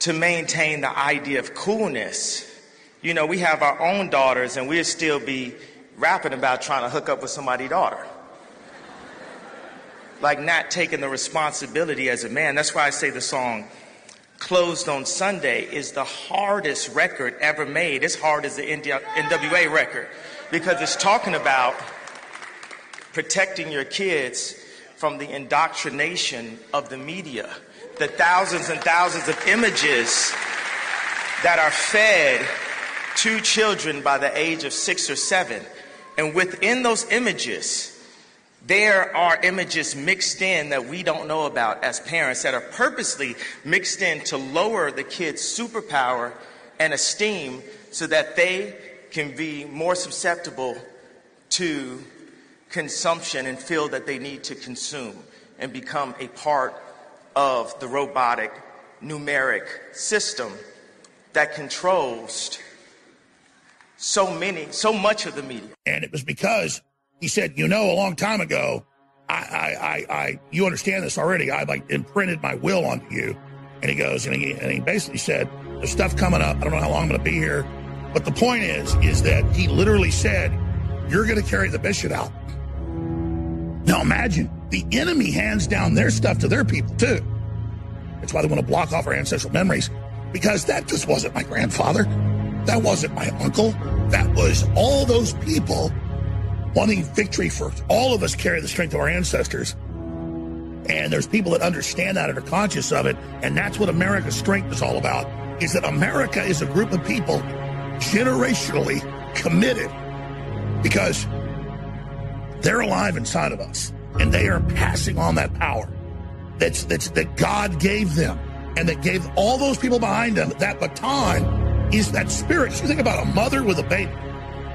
to maintain the idea of coolness. You know, we have our own daughters and we'll still be rapping about trying to hook up with somebody's daughter. Like not taking the responsibility as a man. That's why I say the song Closed on Sunday is the hardest record ever made. It's hard as the NWA record because it's talking about protecting your kids from the indoctrination of the media, the thousands and thousands of images that are fed to children by the age of six or seven. And within those images, there are images mixed in that we don't know about as parents that are purposely mixed in to lower the kids' superpower and esteem so that they can be more susceptible to consumption and feel that they need to consume and become a part of the robotic numeric system that controls so many, so much of the media. And it was because he said, you know, a long time ago, I, I, I, I you understand this already. I like imprinted my will onto you. And he goes, and he, and he basically said, there's stuff coming up. I don't know how long I'm going to be here. But the point is, is that he literally said, you're going to carry the bishop out. Now imagine the enemy hands down their stuff to their people too. That's why they want to block off our ancestral memories because that just wasn't my grandfather. That wasn't my uncle. That was all those people wanting victory for all of us carry the strength of our ancestors. And there's people that understand that and are conscious of it. And that's what America's strength is all about, is that America is a group of people generationally committed because they're alive inside of us and they are passing on that power that's, that's that God gave them and that gave all those people behind them that baton is that spirit. You think about a mother with a baby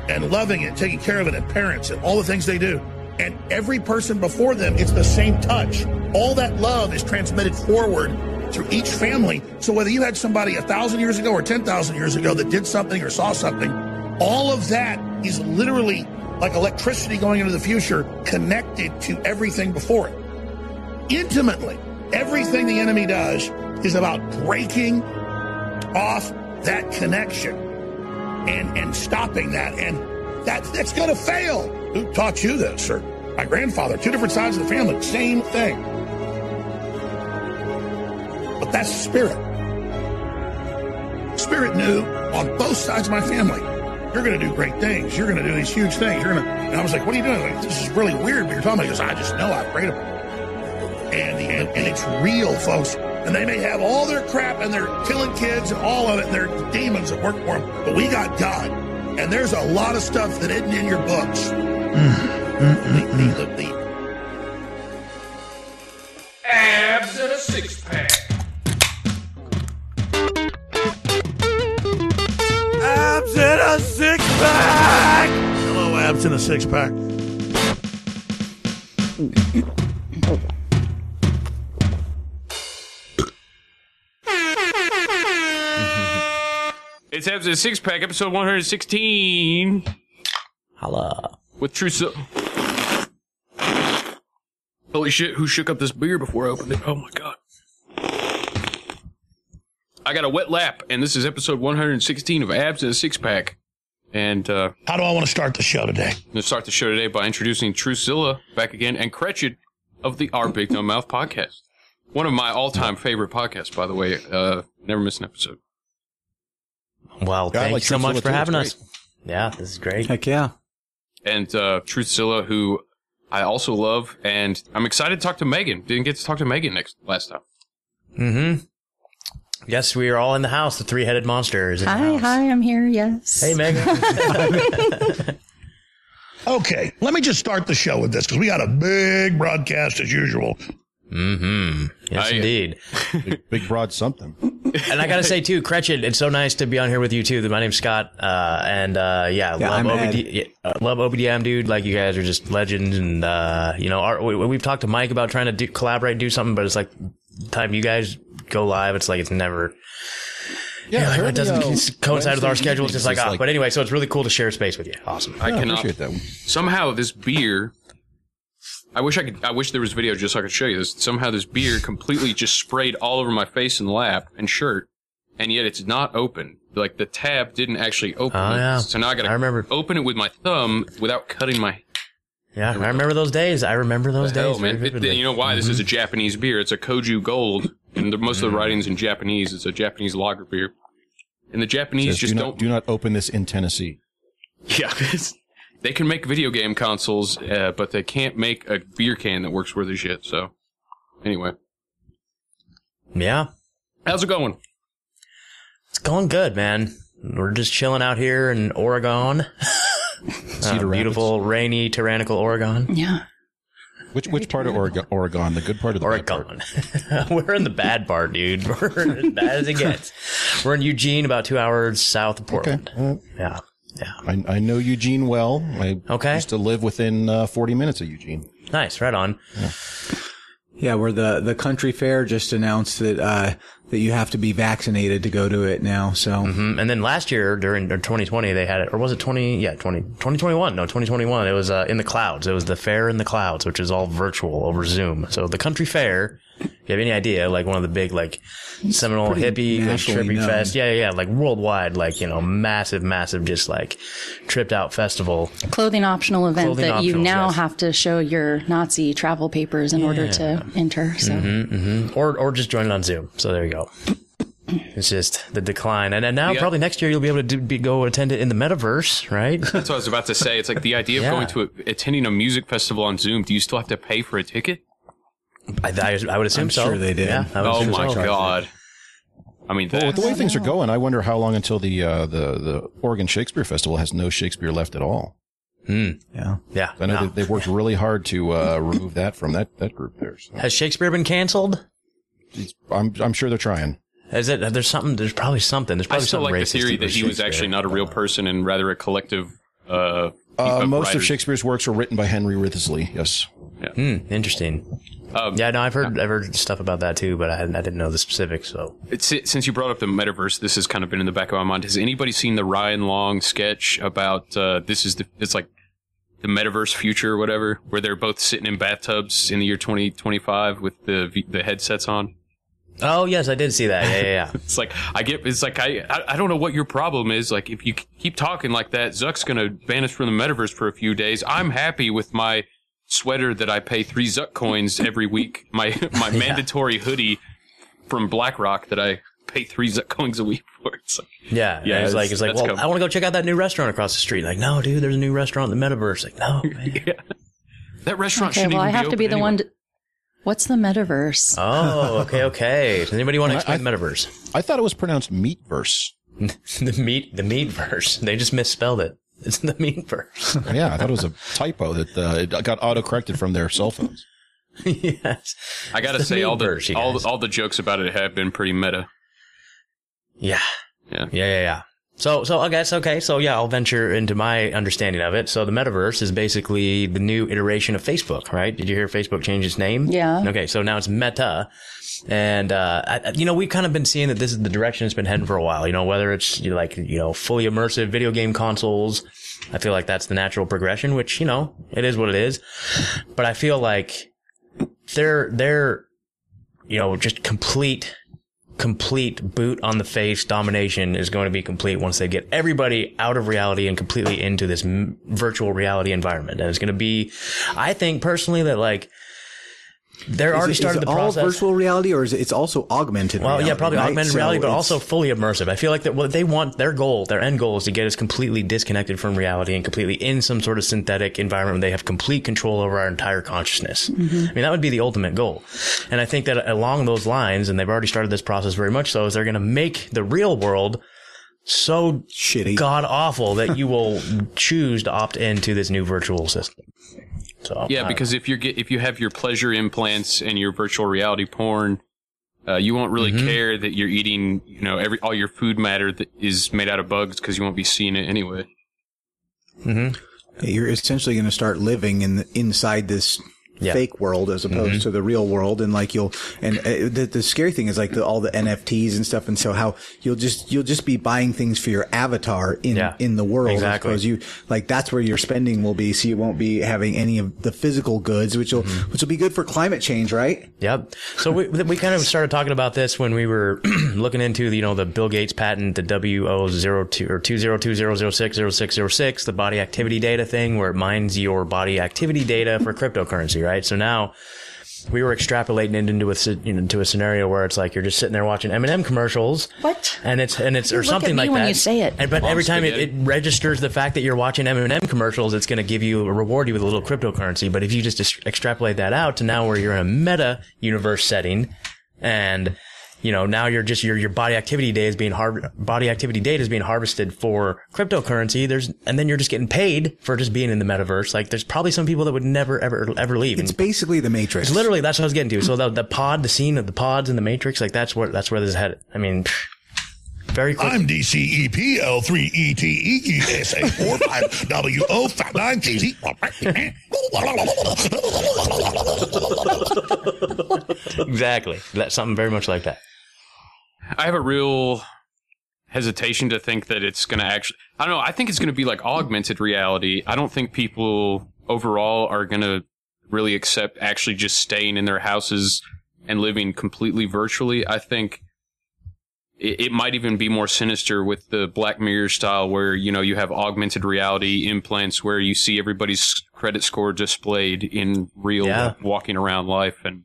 and loving it, taking care of it, and parents and all the things they do. And every person before them, it's the same touch. All that love is transmitted forward through each family. So whether you had somebody a thousand years ago or 10,000 years ago that did something or saw something, all of that is literally like electricity going into the future connected to everything before it. Intimately, everything the enemy does is about breaking off that connection and, and stopping that. And that, that's going to fail. Who taught you this, sir? My grandfather, two different sides of the family, same thing. But that's spirit. Spirit knew on both sides of my family, you're going to do great things. You're going to do these huge things. You're going to, and I was like, what are you doing? Like, this is really weird, but you're talking about. He goes, I just know. I've prayed about. And, the, and, and it's real, folks. And they may have all their crap and they're killing kids and all of it, and they're demons that work for them. But we got God. And there's a lot of stuff that isn't in your books. Mm. mm, mm the- the- mm. the- six pack. It's Abs in a Six Pack, episode 116. Holla. With True Sil- Holy shit, who shook up this beer before I opened it? Oh my god. I got a wet lap, and this is episode 116 of Abs in a Six Pack. And uh, How do I want to start the show today? I'm going to start the show today by introducing Truthzilla back again and Cretched of the Our Big Dumb Mouth podcast. One of my all time favorite podcasts, by the way. Uh, never miss an episode. Well, Yeah, thank like you so Truthzilla much for too. having It's us. Yeah, this is great. Heck yeah. and uh, Truthzilla, who I also love, and I'm excited to talk to Megan. Didn't get to talk to Megan next last time. Mm-hmm. Yes, we are all in the house. The three-headed monster is in Hi, the house. hi, I'm here. Yes. Hey, Meg. Okay, let me just start the show with this because we got a big broadcast as usual. mm-hmm. Yes, I- indeed. Big, big broad something. And I gotta say too, Cretched, it's so nice to be on here with you too. My name's Scott, uh, and uh, yeah, Yeah, love OBD, yeah, uh, love OBDM, dude. Like you guys are just legends, and uh, you know, our, we, we've talked to Mike about trying to do, collaborate, and do something, but it's like time you guys go live, it's like it's never. Yeah, I like, heard it doesn't the, uh, coincide with our schedule. It's just like, evenings ah. is but anyway, so it's really cool to share space with you. Awesome. I Yeah, I cannot. appreciate that. Somehow this beer. I wish I could. I wish there was video just so I could show you this. Somehow this beer completely just sprayed all over my face and lap and shirt, and yet it's not open. Like the tab didn't actually open. Oh, yeah. So now I gotta I remember. open it with my thumb without cutting my Yeah, I remember those days. I remember those the hell, days. man. very It- you know why? This is a Japanese beer. It's a Koju Gold, and the, most of the writings in Japanese. It's a Japanese lager beer, and the Japanese Says, just do don't. do not open this in Tennessee. Yeah, they can make video game consoles, uh, but they can't make a beer can that works worth a shit. So, anyway, Yeah, how's it going? it's going good, man. We're just chilling out here in Oregon. Cedar Uh, beautiful, rainy, tyrannical Oregon. Yeah. Which which part of Oregon? Oregon, the good part of the bad part? Oregon. We're in the bad part, dude. We're as bad as it gets. We're in Eugene, about two hours south of Portland. Uh, Yeah. Yeah. I, I know Eugene well. I Okay. used to live within uh, 40 minutes of Eugene. Nice. Right on. Yeah, where the the country fair just announced that uh that you have to be vaccinated to go to it now. So Mm, And then last year during or 2020, they had it, or was it 20? Yeah, 20, 2021. No, 2021. It was uh, in the clouds. It was the fair in the clouds, which is all virtual over Zoom. So the country fair, if you have any idea, like one of the big, like, Seminole pretty hippie, like, trippy known. fest. Yeah, yeah, yeah. Like worldwide, like, you know, massive, massive, just like tripped out festival. Clothing optional event Clothing that you now yes. have to show your Nazi travel papers in order to enter. So Mm-hmm. Or, or just join it on Zoom. So there you go. It's just the decline. And, and now Yeah. probably next year you'll be able to do, be, go attend it in the metaverse, right? That's what I was about to say. It's like the idea of Yeah. going to a, attending a music festival on Zoom. Do you still have to pay for a ticket? I, I, I would assume I'm so. sure they did. Yeah, I would Oh assume my so. god! I mean, Well, with the way things are going, I wonder how long until the uh, the the Oregon Shakespeare Festival has no Shakespeare left at all. yeah. Yeah. I know no. that they've worked really hard to uh, remove that from that, that group there. So Has Shakespeare been canceled? I'm I'm sure they're trying. Is it? There's something. There's probably something. There's I probably still something like the racist theory that he was actually not a real person and rather a collective. Uh, Uh, of most of. Shakespeare's works were written by Henry Wriothesley. Yes. Hmm, interesting. Um, Yeah, no, I've heard I've heard stuff about that too, but I hadn't, I didn't know the specifics. So It's, since you brought up the metaverse, this has kind of been in the back of my mind. Has anybody seen the Ryan Long sketch about uh, this is the it's like the metaverse future or whatever, where they're both sitting in bathtubs in the year 2025 with the the headsets on? Oh yes, I did see that. Yeah, yeah, yeah. It's like I get. It's like I, I. I don't know what your problem is. Like if you keep talking like that, Zuck's gonna ban us from the metaverse for a few days. I'm happy with my sweater that I pay three Zuck coins every week. My my mandatory hoodie from BlackRock that I pay three Zuck coins a week for. It's like, Yeah, Yeah, yeah. It's it's- like it's like, well, coming. I want to go check out that new restaurant across the street. Like, no, dude, there's a new restaurant in the metaverse. Like, no, man. that restaurant okay, shouldn't well, I even have to be the anyway. one. To, what's the metaverse? Oh, okay, okay. Does anybody want to I- explain the metaverse? I thought it was pronounced meatverse. the meat, the meat verse. They just misspelled it. It's the meat verse. Yeah, I thought it was a typo that uh, it got auto corrected from their cell phones. yes. I gotta say, all the meatverse, you all the, all the jokes about it have been pretty meta. Yeah. Yeah. Yeah, yeah, yeah. So, so I guess okay. So yeah, I'll venture into my understanding of it. So the metaverse is basically the new iteration of Facebook, right? Did you hear Facebook change its name? Yeah. Okay, so now it's Meta, and uh, I, you know we've kind of been seeing that this is the direction it's been heading for a while. You know, whether it's you know, like you know fully immersive video game consoles, I feel like that's the natural progression. Which you know it is what it is, but I feel like they're they're you know just complete complete boot on the face domination is going to be complete once they get everybody out of reality and completely into this m- virtual reality environment. And it's going to be, I think personally that like, they're Is already it- is started it the all process. virtual reality, or is it, it's also augmented? Well, reality, yeah, probably right? augmented So reality, but also fully immersive. I feel like that what they want, their goal, their end goal is to get us completely disconnected from reality and completely in some sort of synthetic environment where they have complete control over our entire consciousness. Mm-hmm. I mean, that would be the ultimate goal. And I think that along those lines, and they've already started this process very much so, is they're going to make the real world so shitty. god awful that you will choose to opt into this new virtual system. So Yeah, because if you get if you have your pleasure implants and your virtual reality porn, uh, you won't really Mm-hmm. care that you're eating, you know, every all your food matter that is made out of bugs because you won't be seeing it anyway. You're essentially going to start living in the, inside this Yeah. fake world as opposed to the real world. And like you'll, and uh, the, the scary thing is like the, all the NFTs and stuff. And so how you'll just, you'll just be buying things for your avatar in, Yeah. in the world. Exactly. Because you, like that's where your spending will be. So you won't be having any of the physical goods, which will, Mm-hmm. which will be good for climate change, right? Yep. So we we kind of started talking about this when we were looking into the you know the Bill Gates patent, the W002 or two zero two zero zero six zero six zero six, the body activity data thing, where it mines your body activity data for cryptocurrency, right? So now we were extrapolating it into a you know, into a scenario where it's like you're just sitting there watching M&M commercials. What? And it's and it's or look at something me like when that. you say it. And, but Mom every time it, it registers the fact that you're watching M&M commercials, it's going to give you a reward you with a little cryptocurrency. But if you just dis- extrapolate that out to now where you're in a meta universe setting, and you know now you're just your your body activity data is being har- body activity data is being harvested for cryptocurrency. There's and then you're just getting paid for just being in the metaverse. Like there's probably some people that would never ever ever leave. It's And basically the Matrix. literally that's what I was getting to. So the the pod, the scene of the pods in the Matrix, like that's where that's where this is headed. I mean. Very quick. I'm E DCEP03ETSA45WO59TZ. Exactly. That's something very much like that. I have a real hesitation to think that it's going to actually. I don't know. I think it's going to be like augmented reality. I don't think people overall are going to really accept actually just staying in their houses and living completely virtually. I think it, it might even be more sinister with the Black Mirror style, where you know you have augmented reality implants where you see everybody's credit score displayed in real Yeah. walking around life, and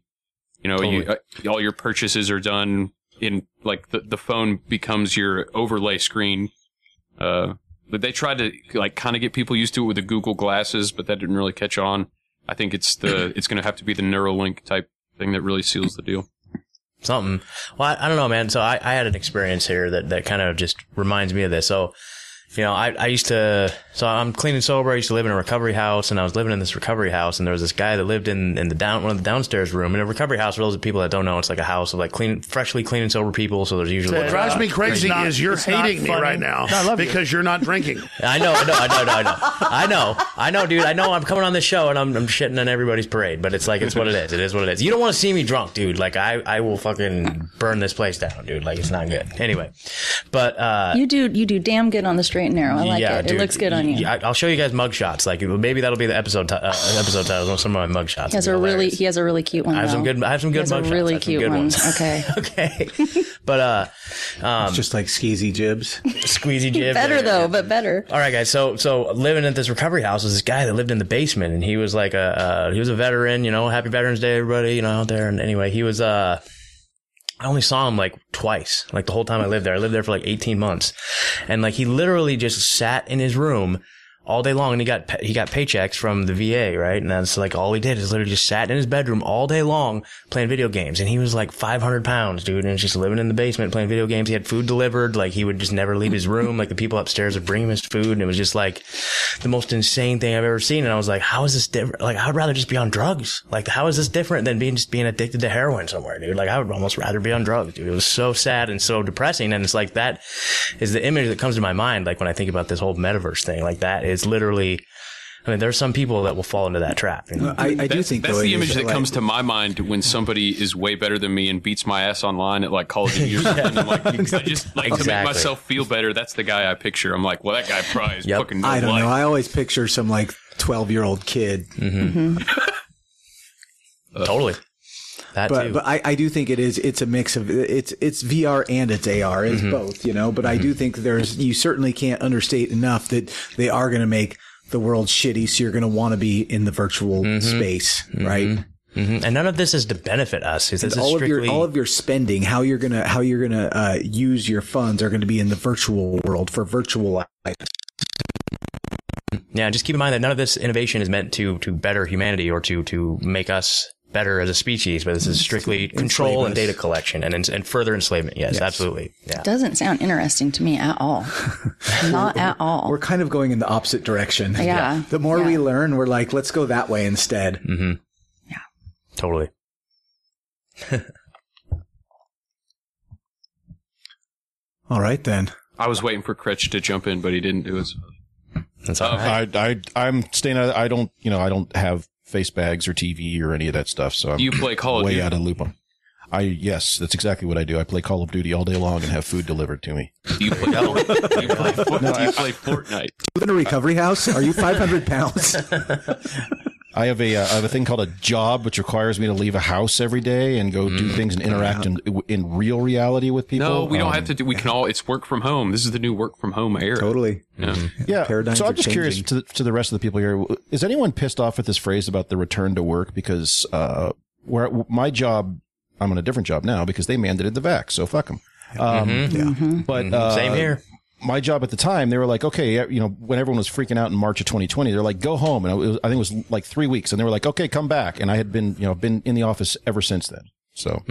you know you uh, all your purchases are done in like the the phone becomes your overlay screen. Uh, but they tried to like kind of get people used to it with the Google glasses, but that didn't really catch on. I think it's the it's going to have to be the Neuralink type thing that really seals the deal. something. Well, I, I don't know, man. So I, I had an experience here that, that kind of just reminds me of this. So, you know, I, I used to, so I'm clean and sober. I used to live in a recovery house and I was living in this recovery house and there was this guy that lived in, in the down, one of the downstairs room. In a recovery house, for those of people that don't know, it's like a house of like clean, freshly clean and sober people. So there's usually, What drives me crazy not- is you're hating me right now No, I love because you're not drinking. I know, I know, I know, I know, I know, I know, dude. I know I'm coming on this show and I'm, I'm shitting on everybody's parade, but it's like, it's what it is. It is what it is. You don't want to see me drunk, dude. Like I, I will fucking burn this place down, dude. Like it's not good. Anyway, but, uh, You do you do damn good on the straight and narrow. I like it. dude. It looks good on you. Yeah, I- I'll show you guys mug shots. Like maybe that'll be the episode ti- uh, episode title. Some of my mug shots. he has a be really he has a really cute one. I have some good. I have some good has a mug shots. really I have some cute good ones. ones. Okay. okay, but uh, it's just like skeezy jibs. squeezy jibs. better though, but better. All right, guys. So, so living at this recovery house was this guy that lived in the basement, and he was like a uh, he was a veteran. You know, Happy Veterans Day, everybody. You know, out there. And anyway, he was uh. I only saw him like twice, like the whole time I lived there. I lived there for like 18 months. And like he literally just sat in his room all day long and he got, he got paychecks from the VA, right? And that's like all he did is literally just sat in his bedroom all day long playing video games. And he was like 500 pounds, dude, and just living in the basement playing video games. He had food delivered. Like he would just never leave his room. Like the people upstairs would bring him his food. And it was just like the most insane thing I've ever seen. And I was like, how is this different? Like, I'd rather just be on drugs. Like, how is this different than being just being addicted to heroin somewhere, dude? Like, I would almost rather be on drugs, dude. It was so sad and so depressing. And it's like that is the image that comes to my mind. Like when I think about this whole metaverse thing, like that is literally, I mean, there's some people that will fall into that trap. you know? I, I do think that's though, the image that like- comes to my mind when somebody is way better than me and beats my ass online at like Call of Duty or something. I'm like, I just like to make myself feel better. That's the guy I picture. I'm like, well, that guy probably is Yep. fucking no I don't life. know. I always picture some like twelve year old kid, mm-hmm. uh, totally. That but too. but I, I do think it is. It's a mix of it's it's VR and it's AR. It's Mm-hmm. both, you know. But I do think there's you certainly can't understate enough that they are going to make the world shitty. So you're going to want to be in the virtual Mm-hmm. space, right? Mhm. And none of this is to benefit us. This is all of your all of your spending, how you're gonna how you're gonna uh, use your funds, are going to be in the virtual world for virtual items. Yeah, just keep in mind that none of this innovation is meant to to better humanity or to to make us better as a species, but this is strictly control and data collection and and further enslavement. Yes, absolutely. Yeah. Doesn't sound interesting to me at all. Not at all. We're kind of going in the opposite direction. Yeah. The more Yeah. we learn, we're like, let's go that way instead. Mm-hmm. Yeah. Totally. All right then. I was waiting for Critch to jump in, but he didn't do it. so- That's all uh, right. I, I, I'm staying. I don't, you know, I don't have face bags or TV or any of that stuff. So I'm you play Call of way Duty? out of loop on. I yes, that's exactly what I do. I play Call of Duty all day long and have food delivered to me. Do you play, do you play, do you play Fortnite? You in a recovery house? Are you 500 pounds? I have a uh, I have a thing called a job, which requires me to leave a house every day and go do things and interact in in real reality with people. No, we don't Um, have to do. We can all. It's work from home. This is the new work from home era. totally. Yeah. Yeah. Paradigms so I'm just curious changing. to, to the rest of the people here. Is anyone pissed off at this phrase about the return to work? Because, uh, where my job, I'm on a different job now because they mandated the vax. So fuck them. Um, but, uh, Same here. My job at the time, they were like, okay, you know, when everyone was freaking out in March of 2020, they're like, go home. And it was, I think it was like three weeks. And they were like, okay, come back. And I had been, you know, been in the office ever since then. So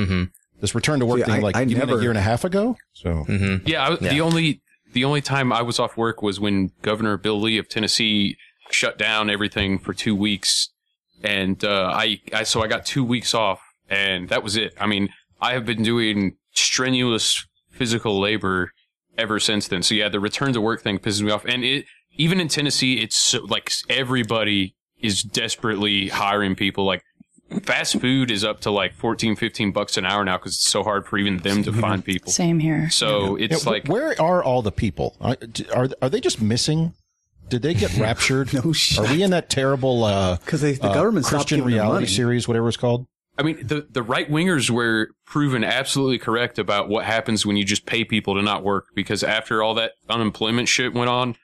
this return to work See, thing, I- like I even never- a year and a half ago. So Yeah, I, the only the only time I was off work was when Governor Bill Lee of Tennessee shut down everything for two weeks, and uh, I, I so I got two weeks off, and that was it. I mean, I have been doing strenuous physical labor ever since then. So yeah, the return to work thing pisses me off, and it even in Tennessee, it's so, like everybody is desperately hiring people like. Fast food is up to like 14, 15 bucks an hour now because it's so hard for even them to find people. Same here. So it's Yeah, like where are all the people? Are are, are they just missing? Did they get raptured? No shit. Are we in that terrible uh, 'Cause they- the uh, government stopped Christian reality series, whatever it's called? I mean, the the right wingers were proven absolutely correct about what happens when you just pay people to not work. Because after all that unemployment shit went on,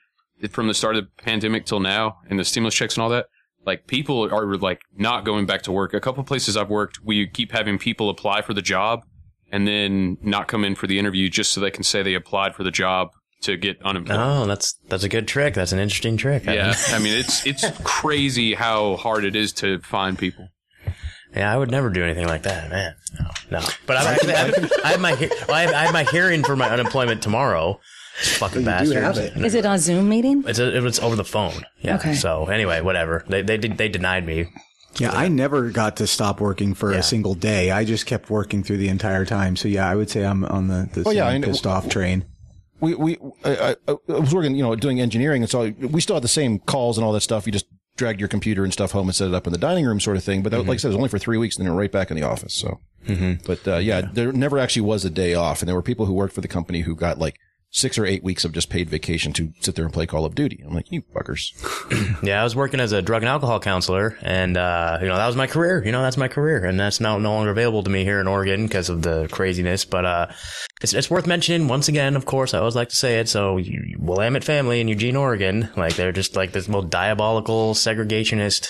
from the start of the pandemic till now, and the stimulus checks and all that, like people are like not going back to work. A couple places I've worked, we keep having people apply for the job and then not come in for the interview just so they can say they applied for the job to get unemployed. Oh, that's that's a good trick. That's an interesting trick. Yeah, I mean it's it's crazy how hard it is to find people. Yeah, I would never do anything like that, man. No, no. But I'm actually, I have, I have my, he- well, I have, I have my hearing for my unemployment tomorrow. Fucking You do bastards. have it. Is it a Zoom meeting? It's a, it was over the phone. Yeah. Okay. So anyway, whatever. They they did they denied me. Yeah, I never got to stop working for Yeah. a single day. I just kept working through the entire time. So yeah, I would say I'm on the, the Oh, yeah, same I know. pissed off train. We we I, I, I was working, you know, doing engineering, and so we still had the same calls and all that stuff. You just dragged your computer and stuff home and set it up in the dining room, sort of thing. But that, like I said, it was only for three weeks, and then right back in the office. So, but uh, yeah, there never actually was a day off, and there were people who worked for the company who got like six or eight weeks of just paid vacation to sit there and play Call of Duty. I'm like, you fuckers. Yeah, I was working as a drug and alcohol counselor, and uh, you know that was my career. You know, that's my career, and that's now no longer available to me here in Oregon because of the craziness. But uh, it's it's worth mentioning once again. Of course, I always like to say it. So, Willamette family in Eugene, Oregon, like they're just like this most diabolical, segregationist,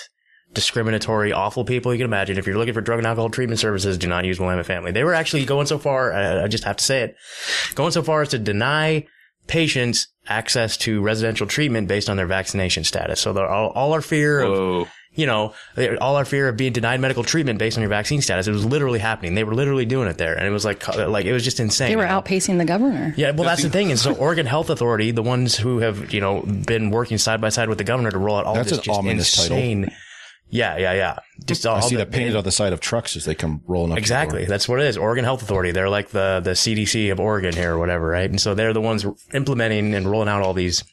discriminatory, awful people you can imagine. If you're looking for drug and alcohol treatment services, do not use Willamette family. They were actually going so far. I, I just have to say it, going so far as to deny patients access to residential treatment based on their vaccination status. So all, all our fear of, you know, all our fear of being denied medical treatment based on your vaccine status. It was literally happening. They were literally doing it there. And it was like, uh, like, it was just insane. They were outpacing the governor. Yeah, well, that's the thing. And so Oregon Health Authority, the ones who have, you know, been working side by side with the governor to roll out all That's this an just ominous title. Yeah, yeah, yeah. Just all I see the- that painted on the side of trucks as they come rolling up. to the door. Exactly. That's what it is. Oregon Health Authority. They're like the, the CDC of Oregon here or whatever, right? And so they're the ones implementing and rolling out all these,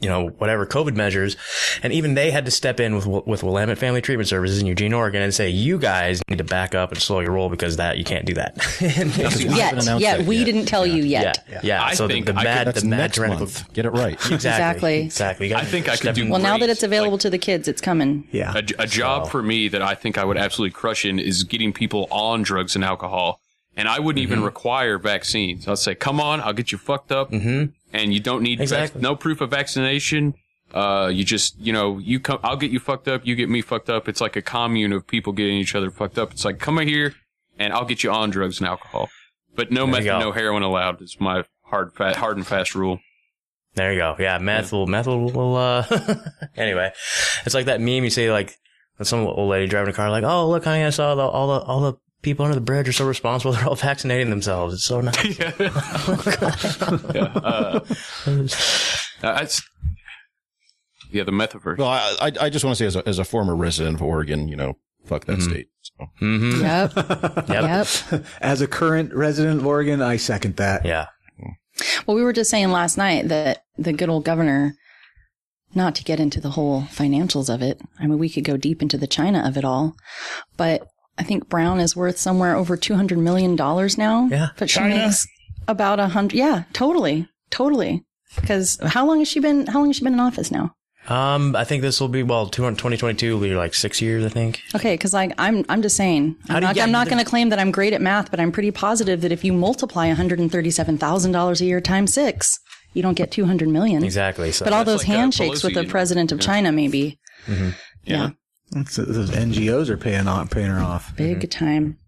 you know, whatever COVID measures. And even they had to step in with, with Willamette Family Treatment Services in Eugene, Oregon and say, you guys need to back up and slow your roll because that, you can't do that. And- Yet, announced yet we yet. didn't tell you yeah. yet. Yeah. I so the, think the I mad, That's the mad tyrannical. month. Get it right. Exactly. Exactly. Exactly. I think I could do in- Well, now that it's available to the kids, it's coming. Yeah. A, a job for me that I think I would absolutely crush in is getting people on drugs and alcohol. And I wouldn't Mm-hmm. even require vaccines. I'll say, come on, I'll get you fucked up. Mm-hmm. And you don't need vac- no proof of vaccination. Uh, you just, you know, you come, I'll get you fucked up. You get me fucked up. It's like a commune of people getting each other fucked up. It's like, come here and I'll get you on drugs and alcohol. But no meth, no heroin allowed is my hard, fat, hard and fast rule. There you go. Yeah, meth will, meth will, will uh, anyway, it's like that meme you say, like, with some old lady driving a car, like, oh, look, honey, I saw the, all the, all the people under the bridge are so responsible. They're all vaccinating themselves. It's so nice. Uh, it's, yeah, the metaverse. Well, I, I, I just want to say, as a, as a former resident of Oregon, you know, fuck that state. So. Mm-hmm. Yep. Yep. Yep. As a current resident of Oregon, I second that. Yeah. Well, we were just saying last night that the good old governor not to get into the whole financials of it. I mean, we could go deep into the China of it all, but I think Brown is worth somewhere over two hundred million dollars now. Yeah. but she China? makes about a hundred. Yeah, totally, totally. Because how long has she been? How long has she been in office now? Um, I think this will be well, 2022 will be like six years, I think. Okay, because like I'm, I'm just saying, How I'm do you not, get- I'm not going to claim that I'm great at math, but I'm pretty positive that if you multiply 137 thousand dollars a year times six, you don't get 200 million. Exactly. So But all those like, handshakes with the president of China, maybe. Yeah, That's- those NGOs are paying off, paying her off. big mm-hmm. time.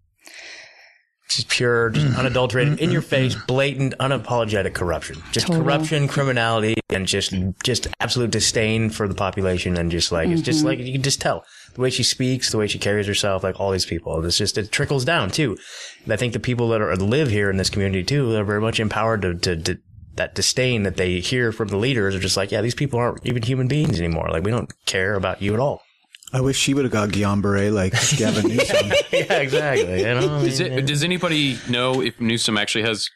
just pure, just mm-hmm. unadulterated, in your mm-hmm. face, blatant, unapologetic corruption. Just Total. corruption, criminality, and just just absolute disdain for the population, and just like it's just like you can just tell the way she speaks, the way she carries herself, like all these people. It's just it trickles down too. And I think the people that are live here in this community too are very much empowered to. to, to that disdain that they hear from the leaders are just like, yeah, these people aren't even human beings anymore. Like, we don't care about you at all. I wish she would have got Guillain Barre like Gavin Newsom. yeah, exactly. You know, I Is mean, it, does anybody know if Newsom actually has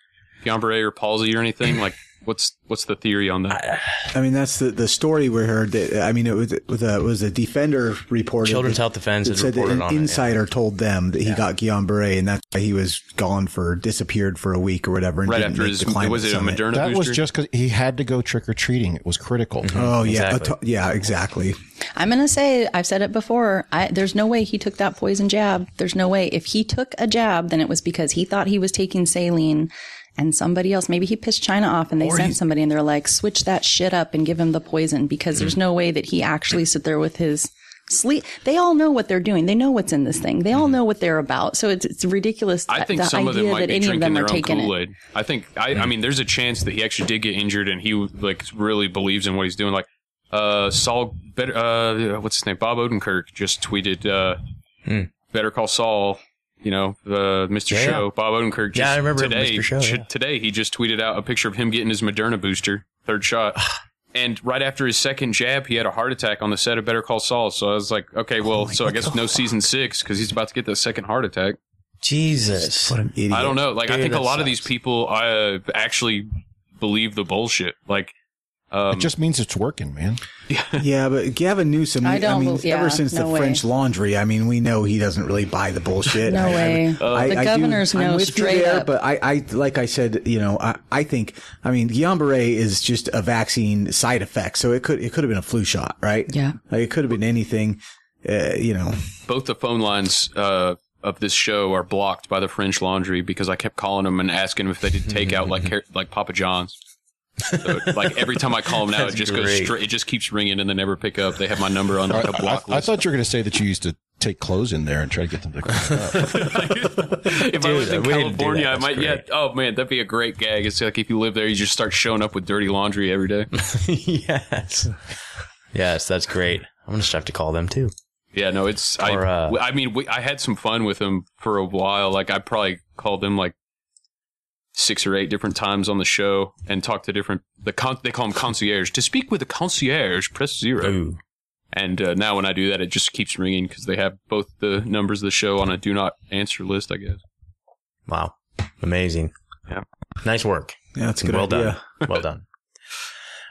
Guillain-Barré or palsy or anything? Like, what's what's the theory on that? I mean, that's the, the story we heard. That, I mean, it was it was a, it was a defender reported. Children's that- Health Defense that said that an on it, yeah. insider told them that he got Guillain Barre, and that's why he was gone for disappeared for a week or whatever. And right after his was it a summit. Moderna That was just because he had to go trick or treating. It was critical. Mm-hmm. Oh yeah, Exactly. yeah, exactly. I'm going to say, I've said it before. I, there's no way he took that poison jab. There's no way. If he took a jab, then it was because he thought he was taking saline and somebody else, maybe he pissed China off and they sent somebody and they're like, switch that shit up and give him the poison because there's no way that he actually sit there with his sleep. They all know what they're doing. They know what's in this thing. They all know what they're about. So it's, it's ridiculous. I think the some of them might be any drinking their own. Kool Aid. I think. I, I mean, there's a chance that he actually did get injured and he like really believes in what he's doing. Like, uh, Saul, better, uh, what's his name? Bob Odenkirk just tweeted, uh, "Better call Saul." You know, uh, Mr. Yeah, Show, yeah. Bob Odenkirk. Just Yeah, I remember today. Mr. Show, yeah. Today, he just tweeted out a picture of him getting his Moderna booster, third shot. And right after his second jab, he had a heart attack on the set of Better Call Saul. So I was like, okay, Oh well, so I guess no season six because he's about to get the second heart attack. Jesus. What an idiot. I don't know. Like, I think a that lot of these people uh, actually believe the bullshit. Like, um, It just means it's working, man. Yeah, but Gavin Newsom. I I, don't mean, bel- yeah, ever since no the way. French Laundry, I mean, we know he doesn't really buy the bullshit. No I- I- way. I- The I do- governors I'm know with you straight there, up. But I, I, like I said, you know, I, I think, I mean, Guillain-Barré is just a vaccine side effect, so it could, it could have been a flu shot, right? Yeah. like, it could have been anything. Uh, you know, both the phone lines uh, of this show are blocked by the French Laundry because I kept calling them and asking them if they did takeout like like Papa John's. So, like every time I call them now, it That's just goes straight. It just keeps ringing and they never pick up. They have my number on like a I, block list. I list. thought you were going to say that you used to take clothes in there and try to get them to clean up. if I Dude, lived in we didn't do California. I That's might. Yeah. Oh man, that'd be a great gag. It's like if you live there, you just start showing up with dirty laundry every day. yes. Yes, that's great. I'm gonna have to call them too. Yeah, no, it's. Or, I, uh, I mean, we, I had some fun with them for a while. Like, I probably called them like six or eight different times on the show and talk to different. The con, they call them concierge. To speak with a concierge, press zero. Ooh. And uh, now when I do that, it just keeps ringing because they have both the numbers of the show on a do not answer list. I guess. Wow. Amazing. Yeah. Nice work. yeah, that's a good well idea. done. Well done.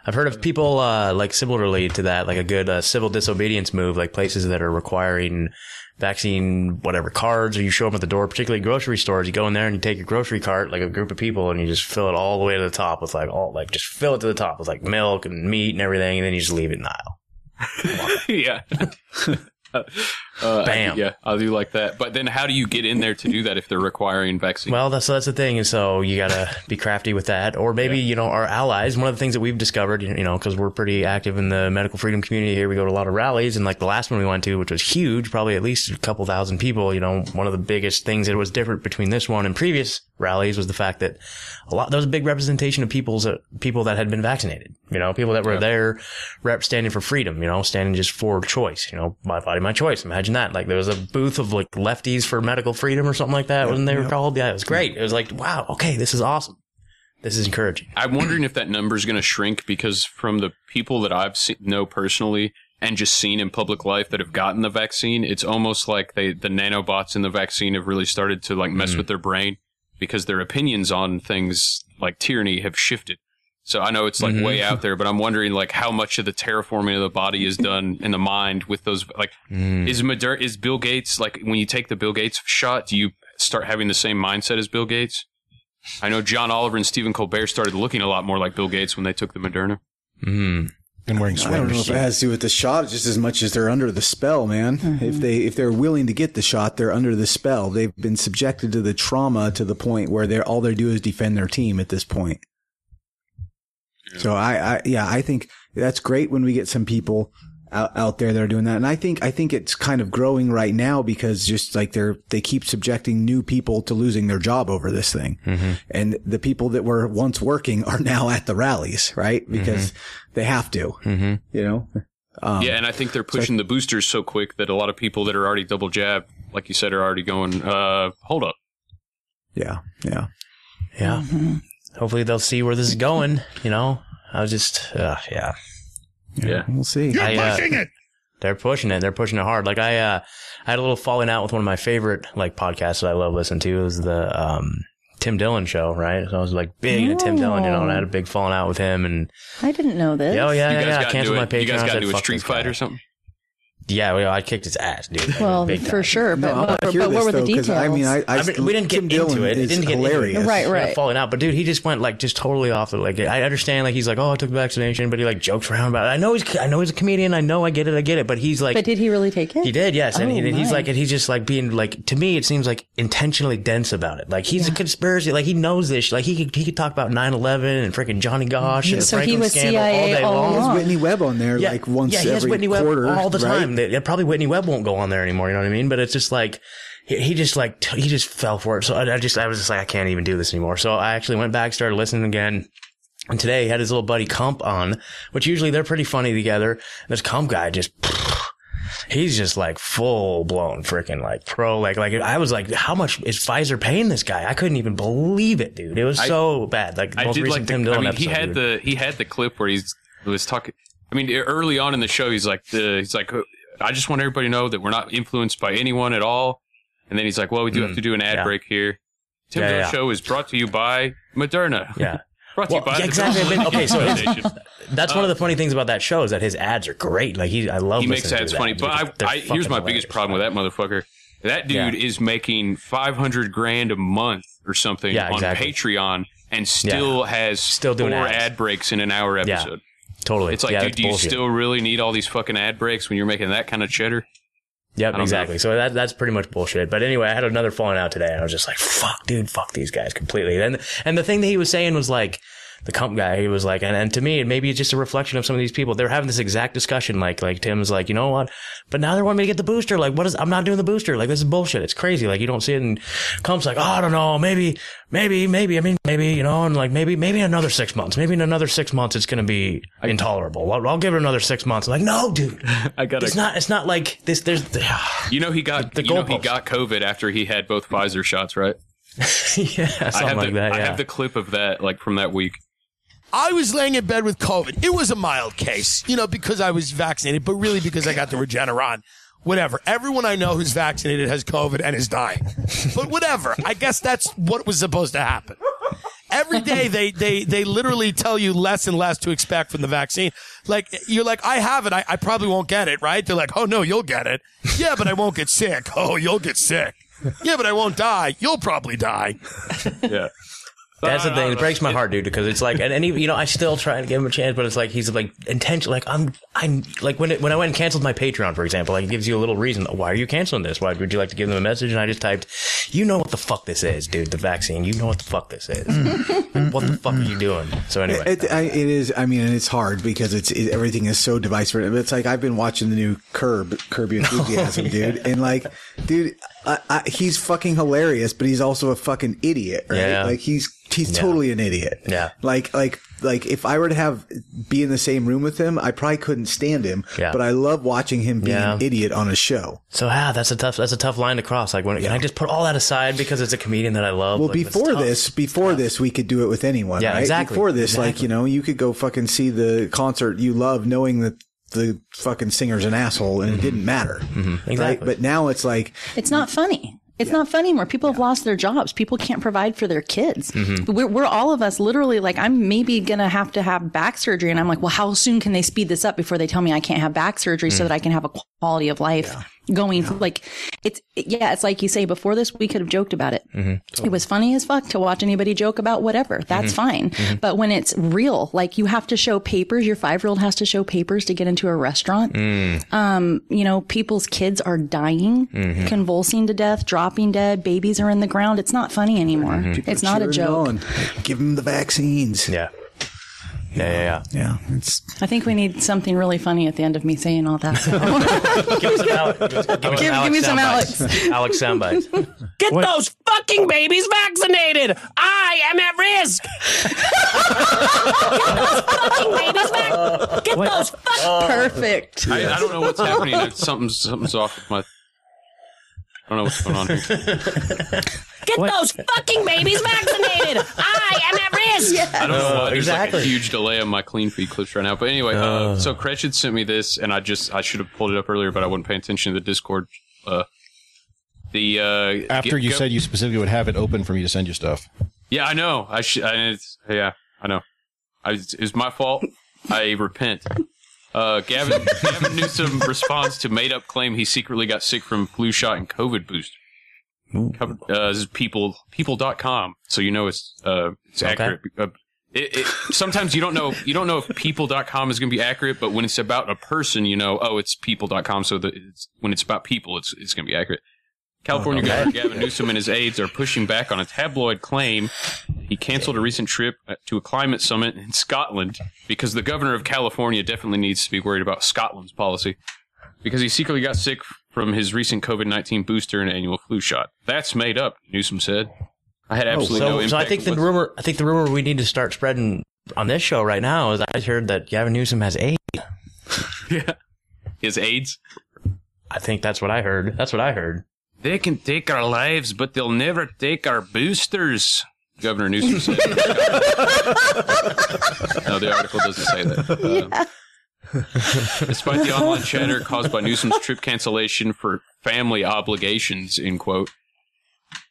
I've heard of people uh, like similarly to that, like a good uh, civil disobedience move, like places that are requiring vaccine whatever cards, or you show them at the door, particularly grocery stores. You go in there and you take your grocery cart, like a group of people, and you just fill it all the way to the top with like all like just fill it to the top with like milk and meat and everything, and then you just leave it in the aisle. yeah. Uh, Bam. Yeah, I do like that. But then, how do you get in there to do that if they're requiring vaccine? Well, that's that's the thing, and so you gotta be crafty with that, or maybe you know our allies. One of the things that we've discovered, you know, because we're pretty active in the medical freedom community here, we go to a lot of rallies, and like the last one we went to, which was huge, probably at least a couple thousand people. You know, one of the biggest things that was different between this one and previous rallies was the fact that a lot there was a big representation of people's uh, people that had been vaccinated. You know, people that were there, rep standing for freedom. You know, standing just for choice. You know, my body, my choice. Imagine that. Like there was a booth of like lefties for medical freedom or something like that. Wasn't they were called? Yeah, it was great. It was like, wow, okay, this is awesome. This is encouraging. I'm wondering if that number is going to shrink because from the people that I've seen, know personally and just seen in public life that have gotten the vaccine, it's almost like they the nanobots in the vaccine have really started to like mess with their brain because their opinions on things like tyranny have shifted. So I know it's like way mm-hmm. out there, but I'm wondering like how much of the terraforming of the body is done in the mind with those. Like, mm. is Moderna, is Bill Gates like when you take the Bill Gates shot, do you start having the same mindset as Bill Gates? I know John Oliver and Stephen Colbert started looking a lot more like Bill Gates when they took the Moderna. Hmm. And wearing sweaters. I don't know if it has to do with the shot just as much as they're under the spell, man. Mm-hmm. If they if they're willing to get the shot, they're under the spell. They've been subjected to the trauma to the point where they're all they do is defend their team at this point. So I, I yeah, I think that's great when we get some people out, out there that are doing that. And I think I think it's kind of growing right now because just like they're they keep subjecting new people to losing their job over this thing. And the people that were once working are now at the rallies, right? Because they have to. You know? Um, yeah, and I think they're pushing the boosters so quick that a lot of people that are already double jabbed, like you said, are already going, uh, hold up. Yeah. Yeah. Yeah. Hopefully they'll see where this is going. You know, I was just, uh, yeah, Yeah. We'll see. You're I, uh, pushing it. they're pushing it. They're pushing it hard. Like I, uh, I had a little falling out with one of my favorite like podcasts that I love listening to is the, um, Tim Dillon show, right? So I was like big into Tim Dillon, you know, and I had a big falling out with him and, I didn't know this. oh yeah, You yeah, guys yeah. I canceled my into it. Patreon. You guys I got said, into a "Fuck street fight guy." or something? Yeah, well, I kicked his ass, dude. Well, Big time. for sure. But No, I what, but hear what this, were the details? I mean, I, I, I mean, we didn't get Tim Dillon into it. It is didn't get into it. hilarious. Right, We right. falling out, but dude, he just went like just totally off. It. Like I understand, like he's like, oh, I took the vaccination, but he like jokes around about it. I know he's, I know he's a comedian. I know, I get it, I get it. But he's like, but did he really take it? he did, yes, and, Oh, he, and he's like, and he's just like being like to me, it seems like intentionally dense about it. Like he's a conspiracy, like he knows this. Like he could he could talk about 9-11 and freaking Johnny Gosch and the So he Franklin was scandal all CIA day all long. He has along. Whitney Webb on there like once yeah, he has every quarter all the time. That- yeah, probably Whitney Webb won't go on there anymore. You know what I mean? But it's just like he, he just like t- he just fell for it. So I, I just I was just like I can't even do this anymore. So I actually went back, started listening again. And today he had his little buddy Kump on, which usually they're pretty funny together. And this Kump guy just, he's just like full blown freaking like pro. Like, like I was like, how much is Pfizer paying this guy? I couldn't even believe it, dude. It was I- so bad. Like the I most recent like the, Tim Dillon I mean, episode. he had dude. the he had the clip where he's he was talking. I mean, early on in the show, he's like the he's like, I just want everybody to know that we're not influenced by anyone at all. And then he's like, well, we do have to do an ad Mm. Yeah. break here. Tim Yeah, yeah. Show is brought to you by Moderna. yeah. brought to Well, you by exactly. Okay, so Gates his- Foundation. That's one of the funny things about that show is that his ads are great. Like he, I love. he makes ads funny. But I, I here's my biggest problem with that motherfucker. That dude is making 500 grand a month or something on exactly. Patreon and still has Still doing four ads. ad breaks in an hour episode. Totally. It's like, yeah, dude, do you bullshit. still really need all these fucking ad breaks when you're making that kind of cheddar? Yep, exactly. know. So that that's pretty much bullshit. But anyway, I had another falling out today, and I was just like, "Fuck, dude, fuck these guys completely." And and the thing that he was saying was like, the comp guy, he was like, and, and to me, maybe it's just a reflection of some of these people. They're having this exact discussion. Like, like Tim's like, you know what? But now they want me to get the booster. Like, what is? I'm not doing the booster. Like, this is bullshit. It's crazy. Like, you don't see it. And Comp's like, oh, I don't know. Maybe, maybe, maybe. I mean, maybe, you know, and like maybe, maybe another six months. Maybe in another six months, it's gonna be intolerable. I'll, I'll give it another six months. I'm like, no, dude. I got It's not. It's not like this. There's. You know he got The you know he got COVID after he had both Pfizer shots, right? yeah, I something have like the that. I have the clip of that like from that week. I was laying in bed with COVID. It was a mild case, you know, because I was vaccinated, but really because I got the Regeneron. Whatever. Everyone I know who's vaccinated has COVID and is dying. But whatever. I guess that's what was supposed to happen. Every day they, they, they literally tell you less and less to expect from the vaccine. Like, you're like, I have it. I, I probably won't get it, right? They're like, oh no, you'll get it. Yeah, but I won't get sick. Oh, you'll get sick. Yeah, but I won't die. You'll probably die. Yeah. That's the I thing. don't It breaks my heart, dude, because it's like, and, and even, you know, I still try to give him a chance, but it's like he's like intention. Like I'm, I'm like when it, when I went and canceled my Patreon, for example, like it gives you a little reason. Why are you canceling this? Why would you like to give them a message? And I just typed, you know what the fuck this is, dude. The vaccine. You know what the fuck this is. What the fuck are you doing? So anyway, It, I, it is. I mean, and it's hard because it's it, everything is so divisive. It's like I've been watching the new Curb, Curb Your Enthusiasm, dude, and like, dude, I, I, he's fucking hilarious, but he's also a fucking idiot, right? Yeah. Like he's he's totally an idiot. Yeah. Like like like if I were to have be in the same room with him, I probably couldn't stand him. Yeah. But I love watching him be Yeah. an idiot on a show. so yeah, that's a tough, that's a tough line to cross. Like when can I just put all that aside because it's a comedian that I love? Well, Like, before this, before this, we could do it with anyone. Yeah, right? exactly. Before this, like you know, you could go fucking see the concert you love, knowing that the fucking singer's an asshole, and it didn't matter. Mm-hmm. Exactly. But now it's like, It's not funny. It's not funny anymore. People have lost their jobs. People can't provide for their kids. Mm-hmm. We're, we're all of us literally like, I'm maybe going to have to have back surgery. And I'm like, well, how soon can they speed this up before they tell me I can't have back surgery Mm. so that I can have a quality of life going like it's, yeah, it's like you say before this, we could have joked about it. Mm-hmm. It was funny as fuck to watch anybody joke about whatever. That's fine. Mm-hmm. But when it's real, like you have to show papers, your five year old has to show papers to get into a restaurant. Mm. Um, you know, people's kids are dying, Mm-hmm. convulsing to death, dropping dead, babies are in the ground. It's not funny anymore. Mm-hmm. It's not a joke. on. Give them the vaccines. Yeah. Yeah, yeah, Yeah, it's I think we need something really funny at the end of me saying all that. So. Give, us some Alex, give, give, Give- give me some sound bites. Alex sound bites. Get those fucking babies vaccinated! I am at risk! Get those fucking babies vac- Get those fucking uh, Perfect. I, I don't know what's happening. It's- Something's something's off with my. I don't know what's going on here. Get those fucking babies vaccinated! I am at risk! I don't know why there's exactly. like a huge delay on my clean feed clips right now. But anyway, uh, so Cretch sent me this, and I just I should have pulled it up earlier, but I wasn't paying attention to the Discord. Uh, the uh, After get- you go- said you specifically would have it open for me to send you stuff. yeah, I know. I should. I, it's, yeah, I know. I, it's, it's my fault. I repent. Uh, Gavin Gavin Newsom responds to made up claim he secretly got sick from flu shot and COVID booster. Covered, uh, this is people people.com, so you know it's uh it's Okay. accurate. Uh, it, it, sometimes you don't know you don't know if people.com is going to be accurate, but when it's about a person, you know, oh, it's people.com. So that it's, when it's about people, it's it's going to be accurate. California Governor Gavin Newsom and his aides are pushing back on a tabloid claim he canceled a recent trip uh, to a climate summit in Scotland because the governor of California definitely needs to be worried about Scotland's policy because he secretly got sick from his recent COVID 19 booster and annual flu shot. That's made up, Newsom said. I had absolutely no So, impact. so I think the rumor, I think the rumor we need to start spreading on this show right now is I heard that Gavin Newsom has AIDS. yeah. His AIDS? I think that's what I heard. That's what I heard. They can take our lives, but they'll never take our boosters. Governor Newsom said. no, the article doesn't say that. Um, despite the online chatter caused by Newsom's trip cancellation for family obligations, in quote,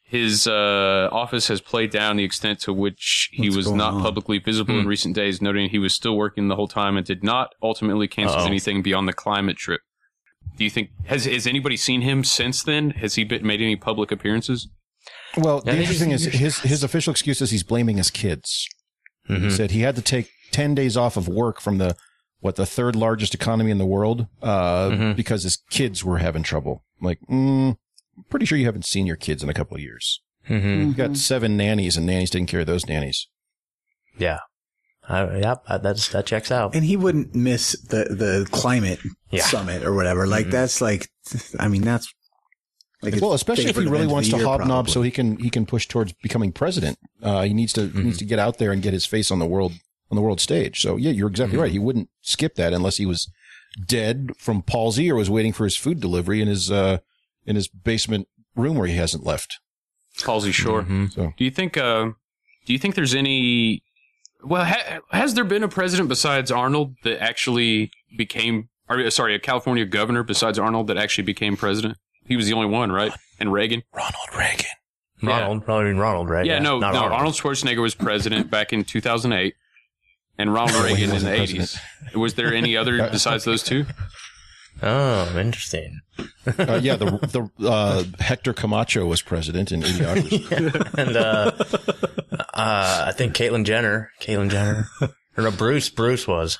his uh, office has played down the extent to which he What's was not on? publicly visible in recent days, noting he was still working the whole time and did not ultimately cancel Uh-oh. anything beyond the climate trip. Do you think has has anybody seen him since then? Has he been, made any public appearances? Well, Yeah, the interesting is his his official excuse is he's blaming his kids. He Mhm. said he had to take ten days off of work from the what the third largest economy in the world uh, Mhm. because his kids were having trouble. I'm like, mm, pretty sure you haven't seen your kids in a couple of years. Mm-hmm. You got seven nannies, and nannies taking care of those nannies. Yeah. I, yep. I, that's that checks out. and he wouldn't miss the the climate Yeah. summit or whatever. Like that's like, I mean, that's like well, especially if he really wants to year, hobnob, probably. so he can he can push towards becoming president. Uh, he needs to he needs to get out there and get his face on the world on the world stage. So yeah, you're exactly right. He wouldn't skip that unless he was dead from palsy or was waiting for his food delivery in his uh in his basement room where he hasn't left. Halsey Shore. Mhm. So Do you think? Uh, do you think there's any? Well, ha- has there been a president besides Arnold that actually became? Or, sorry, a California governor besides Arnold that actually became president? He was the only one, right? And Reagan. Ronald Reagan. Ronald, probably Ronald, right? Yeah, no, not no. Arnold. Arnold Schwarzenegger was president back in 2008, and Ronald Reagan in wasn't the 80s. Was there any other besides those two? Oh, interesting. Uh, yeah, the the uh, Hector Camacho was president in Idiocracy. and uh, uh, I think Caitlyn Jenner, Caitlyn Jenner, or no, Bruce, Bruce was.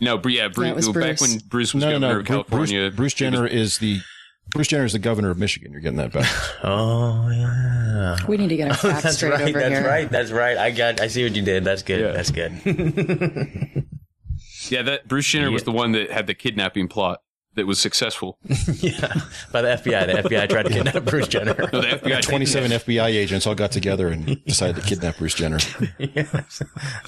No, yeah, Bru- That was back Bruce. when Bruce was no, no, governor no. of California. Bruce, Bruce Jenner is the Bruce Jenner is the governor of Michigan. You're getting that back. Oh yeah. We need to get our facts That's straight right. over That's here. right. That's right. I got. I see what you did. That's good. Yeah. That's good. Yeah, that Bruce Jenner was the one that had the kidnapping plot that was successful. yeah. By the FBI. The FBI tried to kidnap Bruce Jenner. No, the FBI 27 FBI agents all got together and decided to kidnap Bruce Jenner. yes.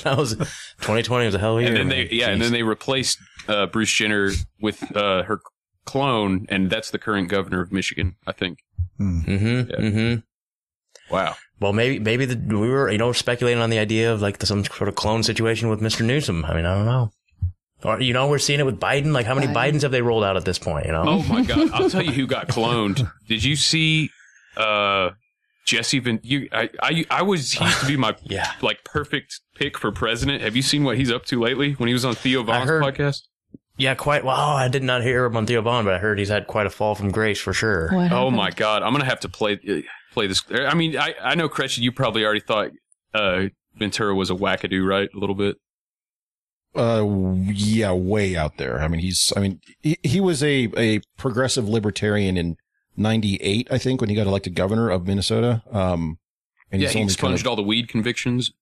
That was 2020 was a hell of a year. and then man. they yeah, and then they replaced uh, Bruce Jenner with uh, her clone, and that's the current governor of Michigan, I think. Mm-hmm. Yeah. Mm-hmm. Wow. Well, maybe maybe the, we were you know speculating on the idea of like the, some sort of clone situation with Mr. Newsom. I mean, I don't know. Or you know, we're seeing it with Biden. Like, how many Biden. Bidens have they rolled out at this point? You know. Oh my God! I'll tell you who got cloned. Did you see uh, Jesse Vin, you, I, I, I was, he used to be my Yeah. like perfect pick for president. Have you seen what he's up to lately when he was on Theo Von's heard- podcast? Yeah, quite. Well, I did not hear him on Theo Von, but I heard he's had quite a fall from grace for sure. What Oh happened? my God. I'm going to have to play, uh, play this. I mean, I, I know, Cretchen, you probably already thought, uh, Ventura was a wackadoo, right? A little bit. Uh, yeah, way out there. I mean, he's, I mean, he, he was a, a progressive libertarian in 98, I think, when he got elected governor of Minnesota. Um, and yeah, he's he expunged kind of, all the weed convictions.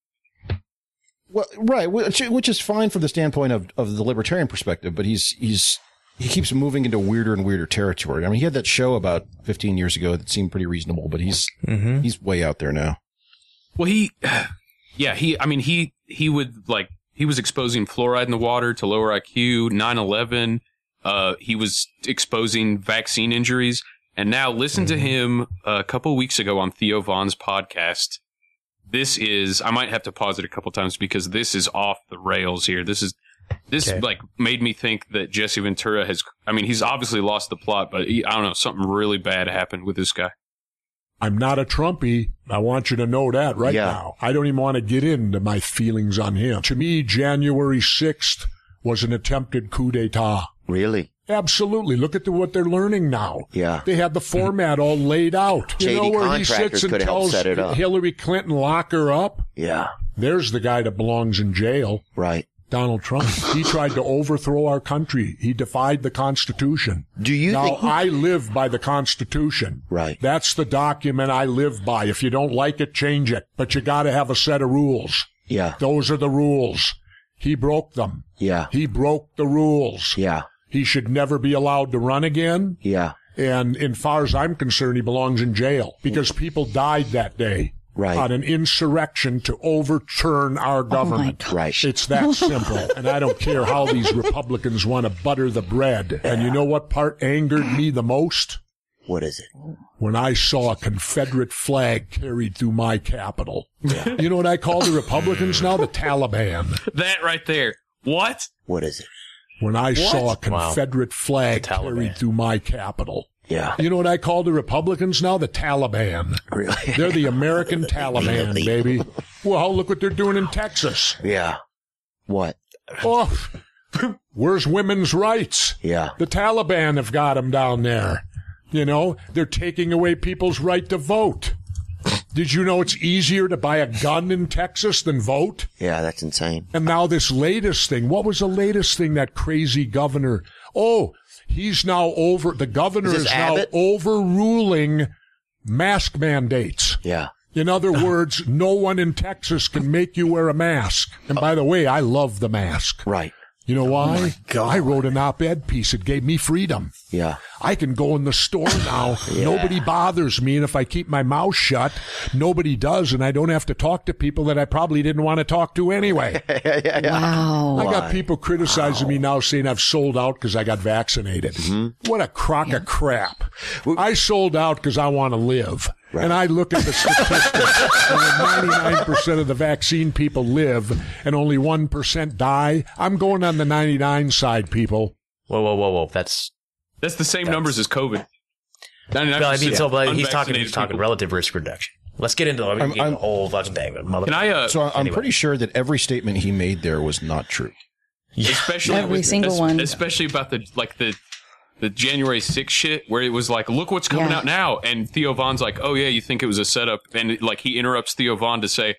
well, right, which, which is fine from the standpoint of, of the libertarian perspective, but he's, he's, he keeps moving into weirder and weirder territory. I mean, he had that show about 15 years ago that seemed pretty reasonable, but he's, Mm-hmm. he's way out there now. Well, he, yeah, he, I mean, he, he would like, he was exposing fluoride in the water to lower IQ, 9-11. Uh, he was exposing vaccine injuries. And now listen to him a couple weeks ago on Theo Von's podcast. This is, I might have to pause it a couple times because this is off the rails here. This is, this Okay. like made me think that Jesse Ventura has, I mean, he's obviously lost the plot, but he, I don't know, something really bad happened with this guy. I'm not a Trumpy. I want you to know that right Yeah. now. I don't even want to get into my feelings on him. To me, January 6th was an attempted coup d'etat. Really? Absolutely. Look at the, what they're learning now. Yeah. They had the format all laid out. you Shady know where he sits and tells set it up. Hillary Clinton lock her up. Yeah. There's the guy that belongs in jail. Right. Donald Trump. he tried to overthrow our country. He defied the Constitution. Do you now, think? I live by the Constitution. Right. That's the document I live by. If you don't like it, change it. But you gotta have a set of rules. Yeah. Those are the rules. He broke them. Yeah. He broke the rules. Yeah. He should never be allowed to run again. Yeah. And in far as I'm concerned, he belongs in jail because people died that day. Right. On an insurrection to overturn our oh government. God. Right. It's that simple. and I don't care how these Republicans want to butter the bread. And you know what part angered me the most? What is it? When I saw a Confederate flag carried through my capital. You know what I call the Republicans now? The Taliban. That right there. What? What is it? When I saw a Wow. Confederate flag carried through my capital. Yeah. You know what I call the Republicans now? The Taliban. Really? They're the American Taliban, baby. Well, look what they're doing in Texas. Yeah. What? Oh, where's women's rights? Yeah. The Taliban have got them down there. You know, they're taking away people's right to vote. Did you know it's easier to buy a gun in Texas than vote? Yeah. That's insane. And now this latest thing. What was the latest thing that crazy governor? Oh, he's now over, the governor Is is, now overruling mask mandates. Yeah. In other words, no one in Texas can make you wear a mask. And by the way, I love the mask. Right. You know oh why? my God. I wrote an op-ed piece. It gave me freedom. Yeah. I can go in the store now. yeah. Nobody bothers me. And if I keep my mouth shut, nobody does. And I don't have to talk to people that I probably didn't want to talk to anyway. Wow. I got people criticizing me now saying I've sold out because I got vaccinated. Mm-hmm. What a crock of crap. I sold out because I want to live. And I look at the statistics, and 99% of the vaccine people live and only 1% die, I'm going on the 99 side, people. Whoa, whoa, whoa, whoa. That's. That's the same numbers as COVID. 99% Well, I mean, so, but he's talking. He's talking people. relative risk reduction. Let's get into the, I'm- get I'm- the whole fucking thing. Mother- Can I, uh, So I'm Anyway. pretty sure that every statement he made there was not true. Yeah. especially Every with- single es- one. especially about the like the the January 6th shit where it was like look what's coming Yeah. out now and Theo Von's like oh yeah you think it was a setup and it, like he interrupts Theo Von to say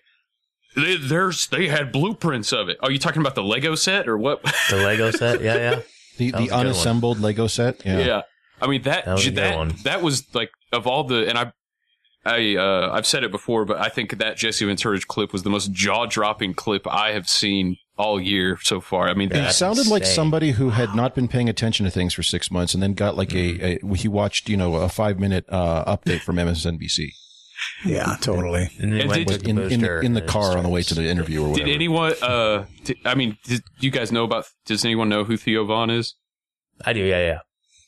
they, there's they had blueprints of it are you talking about the Lego set or what the Lego set. Yeah, yeah. The, the a good one. unassembled Lego set. Yeah. yeah. I mean that That was that, that was like of all the and I I uh, I've said it before but I think that Jesse Ventura's clip was the most jaw dropping clip I have seen all year so far I mean He that sounded like somebody who had not been paying attention to things for six months and then got like a, a he watched, you know, a five minute uh, update from MSNBC Yeah, totally. And then And went did- to in, in, the, in the car on the way to the interview or whatever. Did anyone? Uh, did, I mean, did you guys know about? Does anyone know who Theo Von is? I do. Yeah, yeah.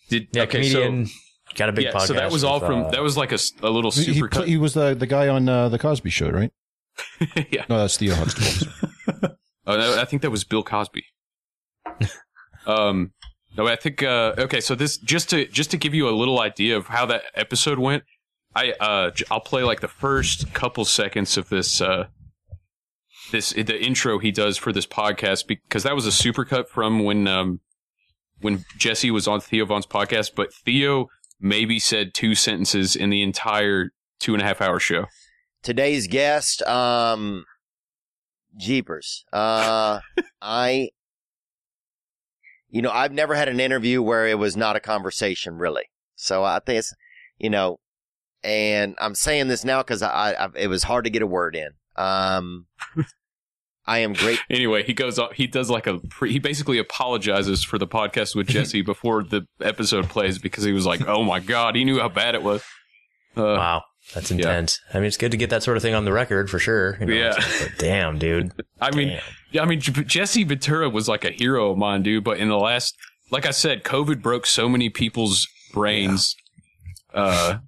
Did Yeah, okay, comedian. got a big yeah, podcast. so that was all with, from. uh, that was like a, a little he, he, super cut. he was the, the guy on uh, the Cosby Show, right? yeah. No, that's Theo Huxtable. Oh, I think that was Bill Cosby. um, no, I think. Uh, okay, so this just to just to give you a little idea of how that episode went. I uh j- I'll play like the first couple seconds of this uh this the intro he does for this podcast because that was a supercut from when um when Jesse was on Theo Von's podcast, but Theo maybe said two sentences in the entire two and a half hour show. Today's guest, um, Jeepers. Uh, I, you know, I've never had an interview where it was not a conversation, really. So I think it's, you know, and I'm saying this now because I, I, it was hard to get a word in. Um, I am great. Anyway, he goes up. He does like a. Pre, he basically apologizes for the podcast with Jesse before the episode plays because he was like, "Oh my god," he knew how bad it was. Uh, wow, that's intense. I mean, it's good to get that sort of thing on the record for sure. you know, Yeah. like, damn, dude. I mean, yeah, I mean, Jesse Ventura was like a hero of mine, dude. But in the last, like I said, COVID broke so many people's brains. Uh,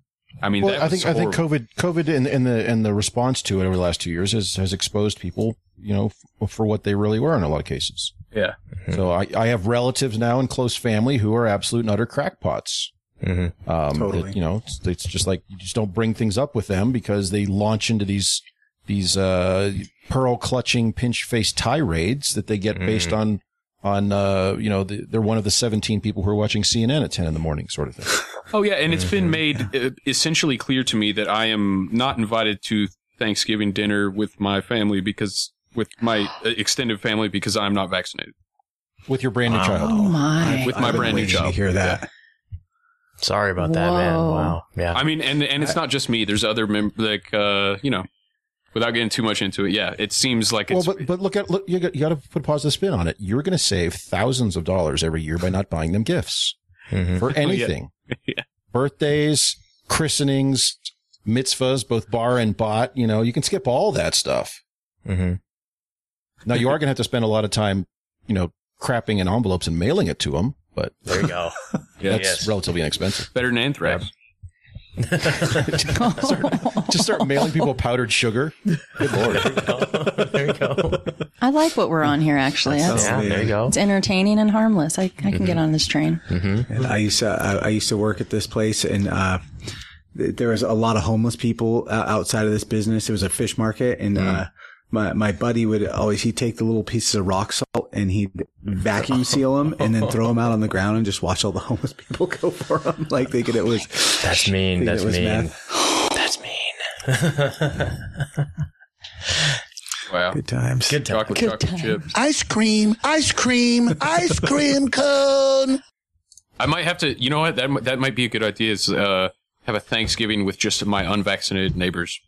I mean, well, that I was think I think. COVID COVID and, and the and the response to it over the last two years has has exposed people, you know, f- for what they really were in a lot of cases. Yeah. So I, I have relatives now in close family who are absolute and utter crackpots. Mm-hmm. Um, Totally. that, you know, it's, it's just like you just don't bring things up with them because they launch into these these uh, pearl clutching, pinch face tirades that they get based on on uh, you know the, they're one of the seventeen people who are watching CNN at ten in the morning, sort of thing. Oh yeah, and it's been made uh, essentially clear to me that I am not invited to Thanksgiving dinner with my family because with my uh, extended family because I'm not vaccinated. With your brand new child. Oh my. With my I've brand new waiting to child. hear that. Sorry about that, man. Wow. Yeah. I mean, and and it's not just me. There's other mem- like uh, you know, without getting too much into it. Yeah, it seems like Well, it's but but look at look you got, you got to put a positive spin on it. You're going to save thousands of dollars every year by not buying them gifts Mhm. for anything. Yeah. Birthdays, christenings, mitzvahs, both bar and bot. You know, you can skip all that stuff. Mm-hmm. Now you are going to have to spend a lot of time, you know, crapping in envelopes and mailing it to them, but There you go. yeah, that's yes. relatively inexpensive. better than anthrax. Just start mailing people powdered sugar. Good lord. there you go. I like what we're on here, actually. That's, Yeah, there you go. it's entertaining and harmless. I, I can get on this train. And I used to I, I used to work at this place, and uh, there was a lot of homeless people uh, outside of this business. It was a fish market, and uh, my my buddy would always he'd take the little pieces of rock salt and he'd vacuum seal them and then throw them out on the ground and just watch all the homeless people go for them like thinking it was That's mean. That's it was mean. meth. That's mean. Wow, Good times. Good time. chocolate chocolate chips. Ice cream, ice cream, ice cream cone. I might have to. You know what? That that might be a good idea. Is uh, have a Thanksgiving with just my unvaccinated neighbors.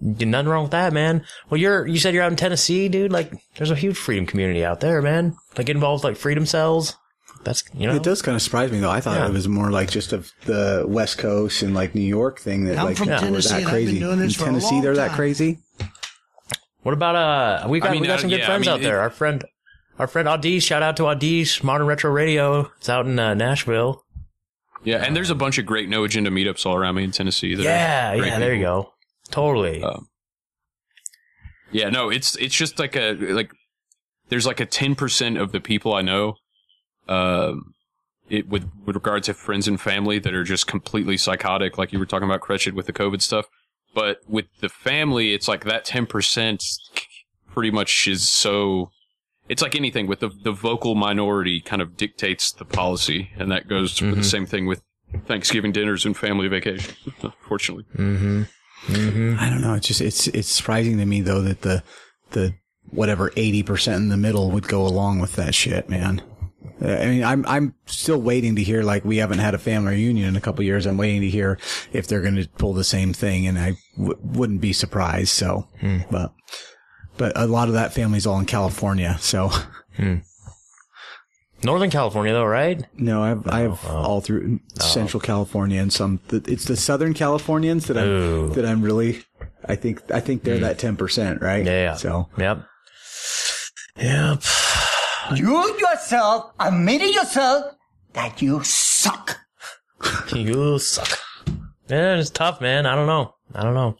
Nothing wrong with that, man. Well, you're you said you're out in Tennessee, dude. Like, there's a huge freedom community out there, man. Like, get involved with, like freedom cells. That's you know. It does kind of surprise me though. I thought Yeah. it was more like just of the West Coast and like New York thing that I'm like from was Tennessee, that and I've been crazy. doing this in Tennessee, they're that crazy. What about uh? We got I mean, we got uh, some good yeah, I friends mean, out there. it- Our friend, our friend Audish. Shout out to Audish, Modern Retro Radio. It's out in uh, Nashville. Yeah, and there's a bunch of great no agenda meetups all around me in Tennessee. that are Yeah, great yeah. There you go. Totally. Um, yeah, no, it's it's just like a like there's like a ten percent of the people I know, um, it with with regard to friends and family that are just completely psychotic, like you were talking about Cretched with the COVID stuff. But with the family, it's like that ten percent pretty much is so. It's like anything with the the vocal minority kind of dictates the policy, and that goes for the same thing with Thanksgiving dinners and family vacations. Fortunately. mm-hmm. Mm-hmm. I don't know. It's just it's it's surprising to me though that the the whatever eighty percent in the middle would go along with that shit, man. Uh, I mean, I'm I'm still waiting to hear. Like, we haven't had a family reunion in a couple years. I'm waiting to hear if they're going to pull the same thing, and I w- wouldn't be surprised. So, but but a lot of that family's all in California. So, Northern California, though, right? no, I have I have all through Central California and some. It's the Southern Californians that I'm Ooh. that I'm really. I think I think they're that ten percent, right? Yeah, yeah. So. Yep. Yep. You yourself admitted yourself that you suck. you suck. Yeah, it's tough, man. I don't know. I don't know.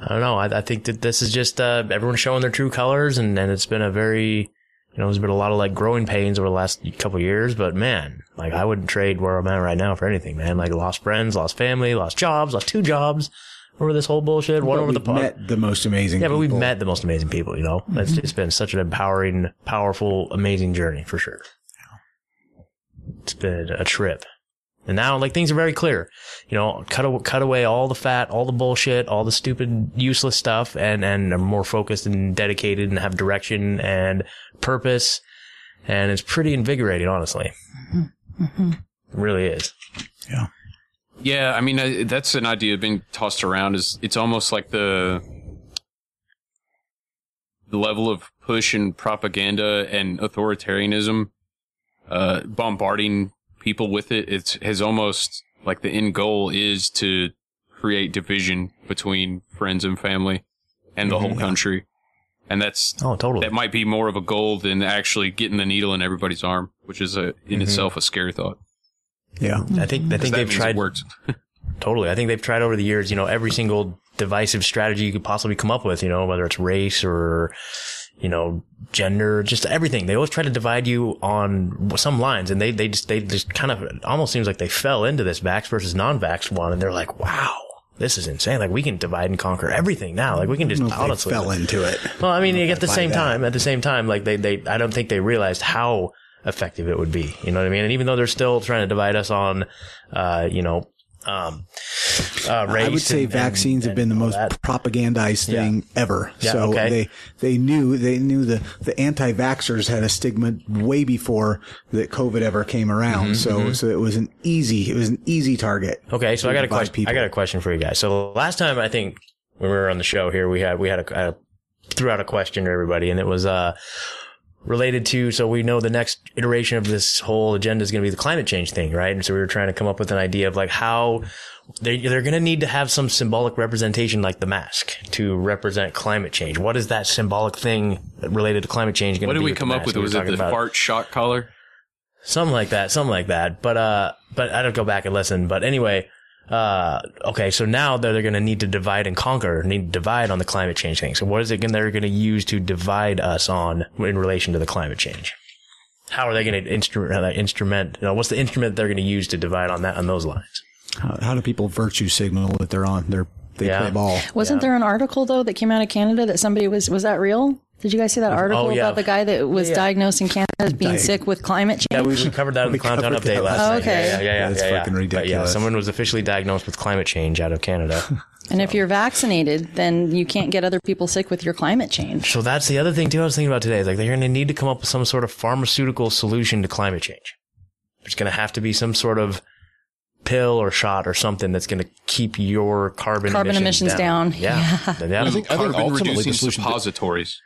I don't know. I, I think that this is just uh, everyone showing their true colors, and, and it's been a very You know, there's been a lot of like growing pains over the last couple of years, but man, like I wouldn't trade where I'm at right now for anything, man. Like lost friends, lost family, lost jobs, lost two jobs over this whole bullshit. One But over the pod. met the most amazing Yeah, but we've met the most amazing people, you know? Mm-hmm. It's, it's been such an empowering, powerful, amazing journey for sure. It's been a trip. And now, like, things are very clear. You know, cut, aw- cut away all the fat, all the bullshit, all the stupid, useless stuff, and, and are more focused and dedicated and have direction and purpose. And it's pretty invigorating, honestly. It really is. Yeah. Yeah, I mean I, that's an idea being tossed around. Is it's almost like the the level of push and propaganda and authoritarianism, uh, bombarding people with it. It's has almost like the end goal is to create division between friends and family and the whole Mhm. country. And that's oh totally that might be more of a goal than actually getting the needle in everybody's arm, which is a, in Mhm. itself a scary thought. Yeah, I think I think they've tried. works. totally, I think they've tried over the years. You know, every single divisive strategy you could possibly come up with. You know, whether it's race or you know gender, just everything. They always try to divide you on some lines, and they they just they just kind of almost seems like they fell into this vax versus non-vax one, and they're like, wow. This is insane. Like we can divide and conquer everything now. Like we can just I don't know if they honestly fell into it. Well, I mean, I at the same that. time, at the same time, like they, they, I don't think they realized how effective it would be. You know what I mean? And even though they're still trying to divide us on, uh, you know, um, uh, race. I would say and- vaccines and- have been the most that. propagandized Yeah. thing ever. Yeah, so okay. they they knew they knew the the anti-vaxxers had a stigma way before that COVID ever came around. Mhm, so mhm. so it was an easy it was an easy target. Okay, so I got a question. people. I got a question for you guys. So last time I think when we were on the show here, we had we had a, a threw out a question to everybody, and it was uh related to. So we know the next iteration of this whole agenda is going to be the climate change thing, right? And so we were trying to come up with an idea of like how they they're going to need to have some symbolic representation, like the mask, to represent climate change. What is that symbolic thing related to climate change going to be? What did we come up with? We Was it the about- fart shock collar? Something like that, something like that. But, uh, but I don't go back and listen. But anyway, uh, okay, so now they're, they're going to need to divide and conquer, need to divide on the climate change thing. So what is it gonna, they're going to use to divide us on in relation to the climate change? How are they going to instrument, uh, instrument, you know, what's the instrument they're going to use to divide on that, on those lines? How, how do people virtue signal that they're on? They're they Yeah. play ball. Wasn't there an article though that came out of Canada that somebody was was that real? Did you guys see that oh, article Oh, yeah. about the guy that was Yeah. diagnosed in Canada as being Diag- sick with climate change? Yeah, we, we covered that in the We Clown Town covered update that last last night. night. Okay. Yeah, yeah, yeah. That's yeah, yeah. fucking But yeah, ridiculous. someone was officially diagnosed with climate change out of Canada. And if you're vaccinated, then you can't get other people sick with your climate change. So that's the other thing too. I was thinking about today. Is like they're going to need to come up with some sort of pharmaceutical solution to climate change. There's going to have to be some sort of pill or shot or something that's going to keep your carbon Carbon emissions, emissions down. Yeah, yeah. I think, I think Carbon ultimately the solution. suppositories.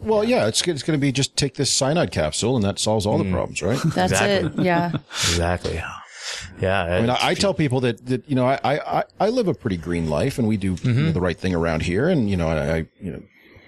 Well, yeah, it's it's going to be just take this cyanide capsule and that solves all the mm. problems, right? That's Exactly. it. Yeah. exactly. Yeah, I mean, I, I tell people that, that you know, I, I, I live a pretty green life, and we do you know, mm-hmm. the right thing around here, and you know, I, I you know,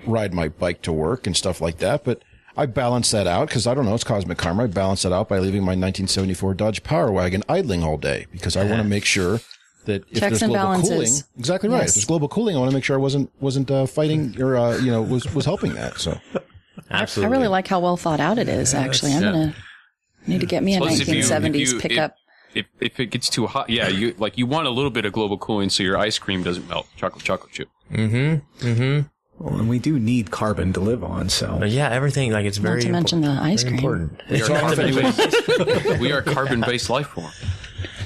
ride my bike to work and stuff like that. But I balance that out because I don't know, it's cosmic karma. I balance that out by leaving my 1974 Dodge Power Wagon idling all day because I want to make sure that if Checks there's global balances. cooling, exactly right. Yes. If there's global cooling, I want to make sure I wasn't wasn't uh, fighting or uh, you know was was helping that. So absolutely, I absolutely. really like how well thought out it is, actually. I'm Yeah. going to need to get me a Plus, if you- if 1970s you- pickup. If if it gets too hot, yeah, you like you want a little bit of global cooling so your ice cream doesn't melt. Chocolate chocolate chip. Mm-hmm. Mm-hmm. Well, and we do need carbon to live on. So But yeah, everything like it's very Not to mention the ice cream. important. We are carbon based. we are carbon based life form.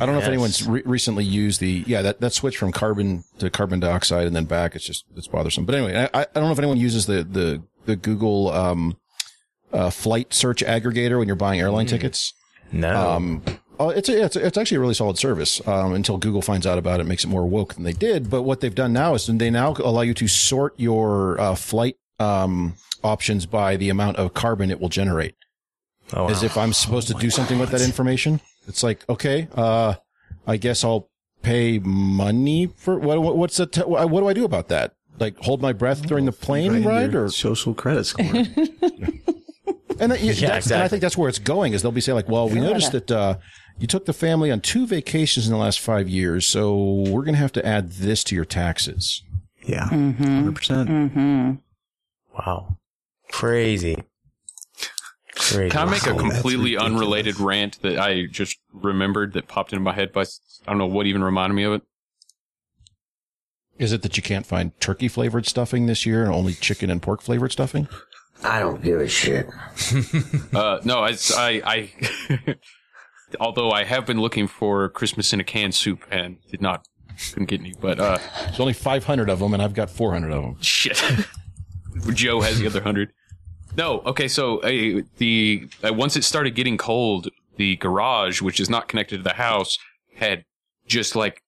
I don't know Yes. if anyone's re- recently used the yeah that that switch from carbon to carbon dioxide and then back. It's just it's bothersome. But anyway, I, I don't know if anyone uses the the the Google um, uh, flight search aggregator when you're buying airline tickets. No. Um, oh, it's a, it's a, it's actually a really solid service um, until Google finds out about it, and makes it more woke than they did. But what they've done now is they now allow you to sort your uh, flight um, options by the amount of carbon it will generate oh, wow. as if I'm supposed to do something with that information. It's like, okay, uh, I guess I'll pay money for what, what what's the, t- what do I do about that? Like hold my breath during the plane Right ride or, social credit score. and, that, Yeah, that's, and I think that's where it's going is they'll be saying like, well, we noticed that, uh, you took the family on two vacations in the last five years. So we're going to have to add this to your taxes. yeah, Mm-hmm. 100 percent. Mm-hmm. wow, crazy. Great. Can I make a Wow, that's completely unrelated rant that I just remembered that popped into my head? By I don't know what even reminded me of it. Is it that you can't find turkey flavored stuffing this year and only chicken and pork flavored stuffing? I don't give a shit. Uh, no, I, I, I although I have been looking for Christmas in a can soup and did not couldn't get any, but uh, There's only 500 of them, and I've got 400 of them. shit. Joe has the other hundred. No, okay, so uh, the uh, once it started getting cold, the garage, which is not connected to the house, had just like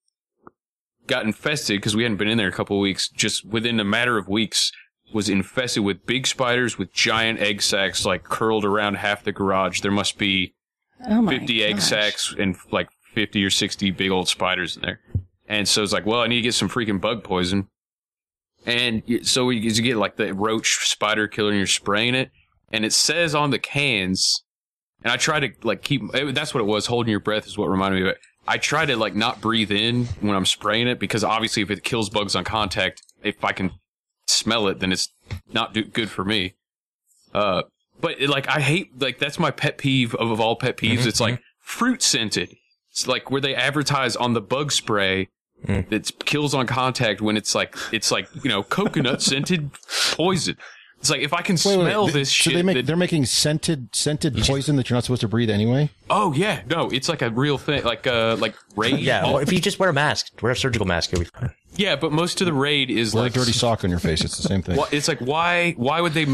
got infested because we hadn't been in there a couple of weeks. Just within a matter of weeks, was infested with big spiders with giant egg sacs like curled around half the garage. There must be Oh my 50 egg gosh. sacs and like 50 or 60 big old spiders in there. And so it's like, well, I need to get some freaking bug poison. And so you, get like the roach spider killer and you're spraying it. And it says on the cans, and I try to like keep, that's what it was. Holding your breath is what reminded me of it. I try to like not breathe in when I'm spraying it because obviously if it kills bugs on contact, if I can smell it, then it's not do- good for me. Uh, but like I hate like that's my pet peeve of, of all pet peeves. It's like fruit scented. It's like where they advertise on the bug spray that kills on contact when it's like it's like you know coconut scented poison. It's like if I can Wait, wait, smell wait. this so shit. they make that- they're making scented scented poison that you're not supposed to breathe anyway. oh yeah, no, it's like a real thing. Like uh like raid. Yeah, well, if you just wear a mask, wear a surgical mask, you'll be fine. yeah, but most of the raid is Wear like a dirty sock on your face. It's the same thing. It's like why why would they?